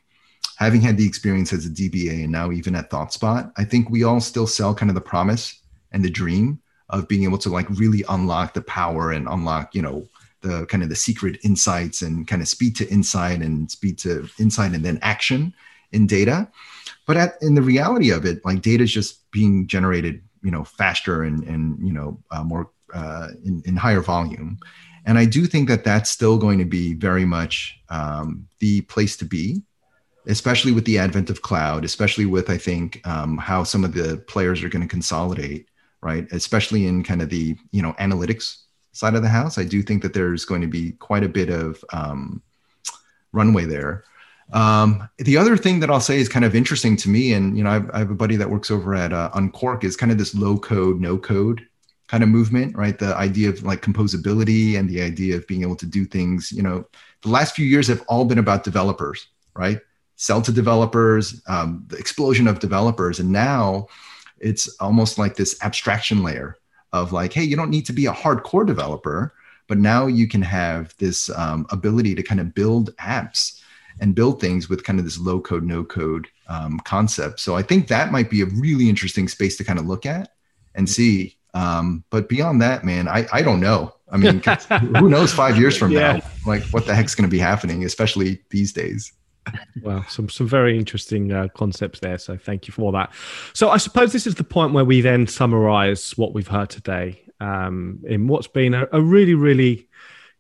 having had the experience as a DBA and now even at ThoughtSpot, I think we all still sell kind of the promise and the dream of being able to like really unlock the power and unlock, you know, the kind of the secret insights and kind of speed to insight and speed to insight and then action in data. But at, in the reality of it, like data is just being generated, you know, faster and, and you know, uh, more uh, in, in higher volume. And I do think that that's still going to be very much um, the place to be especially with the advent of cloud, especially with, I think, um, how some of the players are going to consolidate, right? Especially in kind of the, you know, analytics side of the house. I do think that there's going to be quite a bit of um, runway there. Um, the other thing that I'll say is kind of interesting to me, and you know, I've, I have a buddy that works over at uh, Unqork, is kind of this low code, no code kind of movement, right? The idea of like composability and the idea of being able to do things. You know, the last few years have all been about developers, right? Sell to developers, um, the explosion of developers. And now it's almost like this abstraction layer of like, hey, you don't need to be a hardcore developer, but now you can have this um, ability to kind of build apps and build things with kind of this low code, no code um, concept. So I think that might be a really interesting space to kind of look at and see. Um, but beyond that, man, I, I don't know. I mean, who knows five years from yeah. now, like what the heck's going to be happening, especially these days well, some some very interesting uh, concepts there. So thank you for that. So I suppose this is the point where we then summarise what we've heard today um, in what's been a, a really really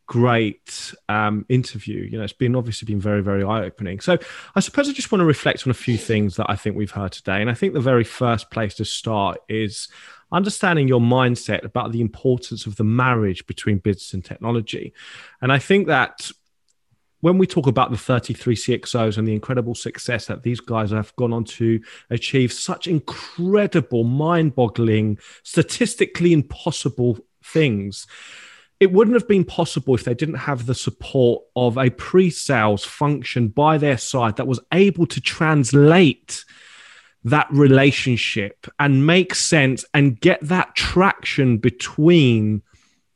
great um, interview. You know, it's been obviously been very very eye opening. So I suppose I just want to reflect on a few things that I think we've heard today, and I think the very first place to start is understanding your mindset about the importance of the marriage between business and technology. And I think that when we talk about the 33 CXOs and the incredible success that these guys have gone on to achieve, such incredible, mind boggling, statistically impossible things, it wouldn't have been possible if they didn't have the support of a pre sales function by their side that was able to translate that relationship and make sense and get that traction between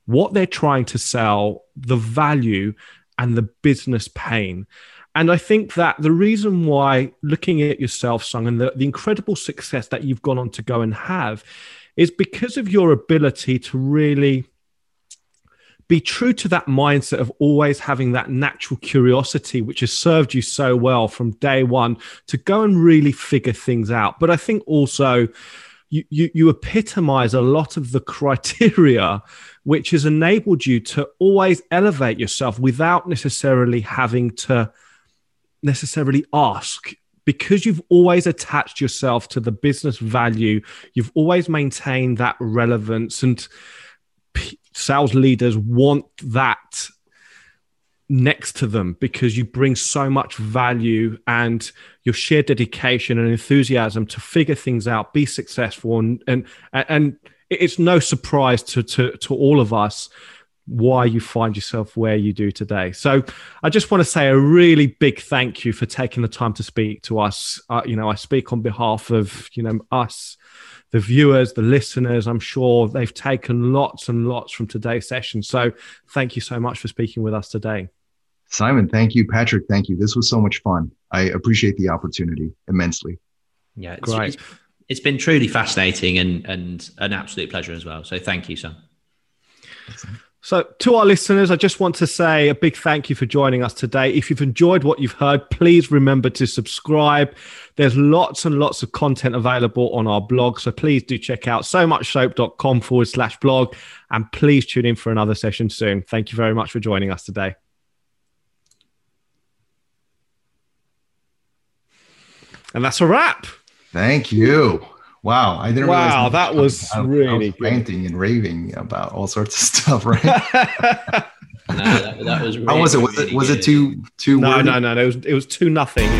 what they're trying to sell, the value, and the business pain. And I think that the reason why looking at yourself, Sung, and the, the incredible success that you've gone on to go and have is because of your ability to really be true to that mindset of always having that natural curiosity, which has served you so well from day one to go and really figure things out. But I think also you, you, epitomize a lot of the criteria which has enabled you to always elevate yourself without necessarily having to necessarily ask. Because you've always attached yourself to the business value you've always maintained that relevance and p- sales leaders want that next to them because you bring so much value and your sheer dedication and enthusiasm to figure things out be successful and and and it's no surprise to, to, to all of us why you find yourself where you do today. So I just want to say a really big thank you for taking the time to speak to us. Uh, you know, I speak on behalf of, you know, us, the viewers, the listeners. I'm sure they've taken lots and lots from today's session. So thank you so much for speaking with us today. Simon, thank you. Patrick, thank you. This was so much fun. I appreciate the opportunity immensely. Yeah, it's, Great. It's, it's been truly fascinating and and an absolute pleasure as well. So thank you, Sung. So, to our listeners, I just want to say a big thank you for joining us today. If you've enjoyed what you've heard, please remember to subscribe. There's lots and lots of content available on our blog. So, please do check out so muchsoap.com forward slash blog. And please tune in for another session soon. Thank you very much for joining us today. And that's a wrap. Thank you. Wow, I didn't Wow, realize that was I, I really was ranting and raving about all sorts of stuff, right? No, that, that was. How was it? Was it was really it too too no, wordy? no, no, no. It was, it was two nothing.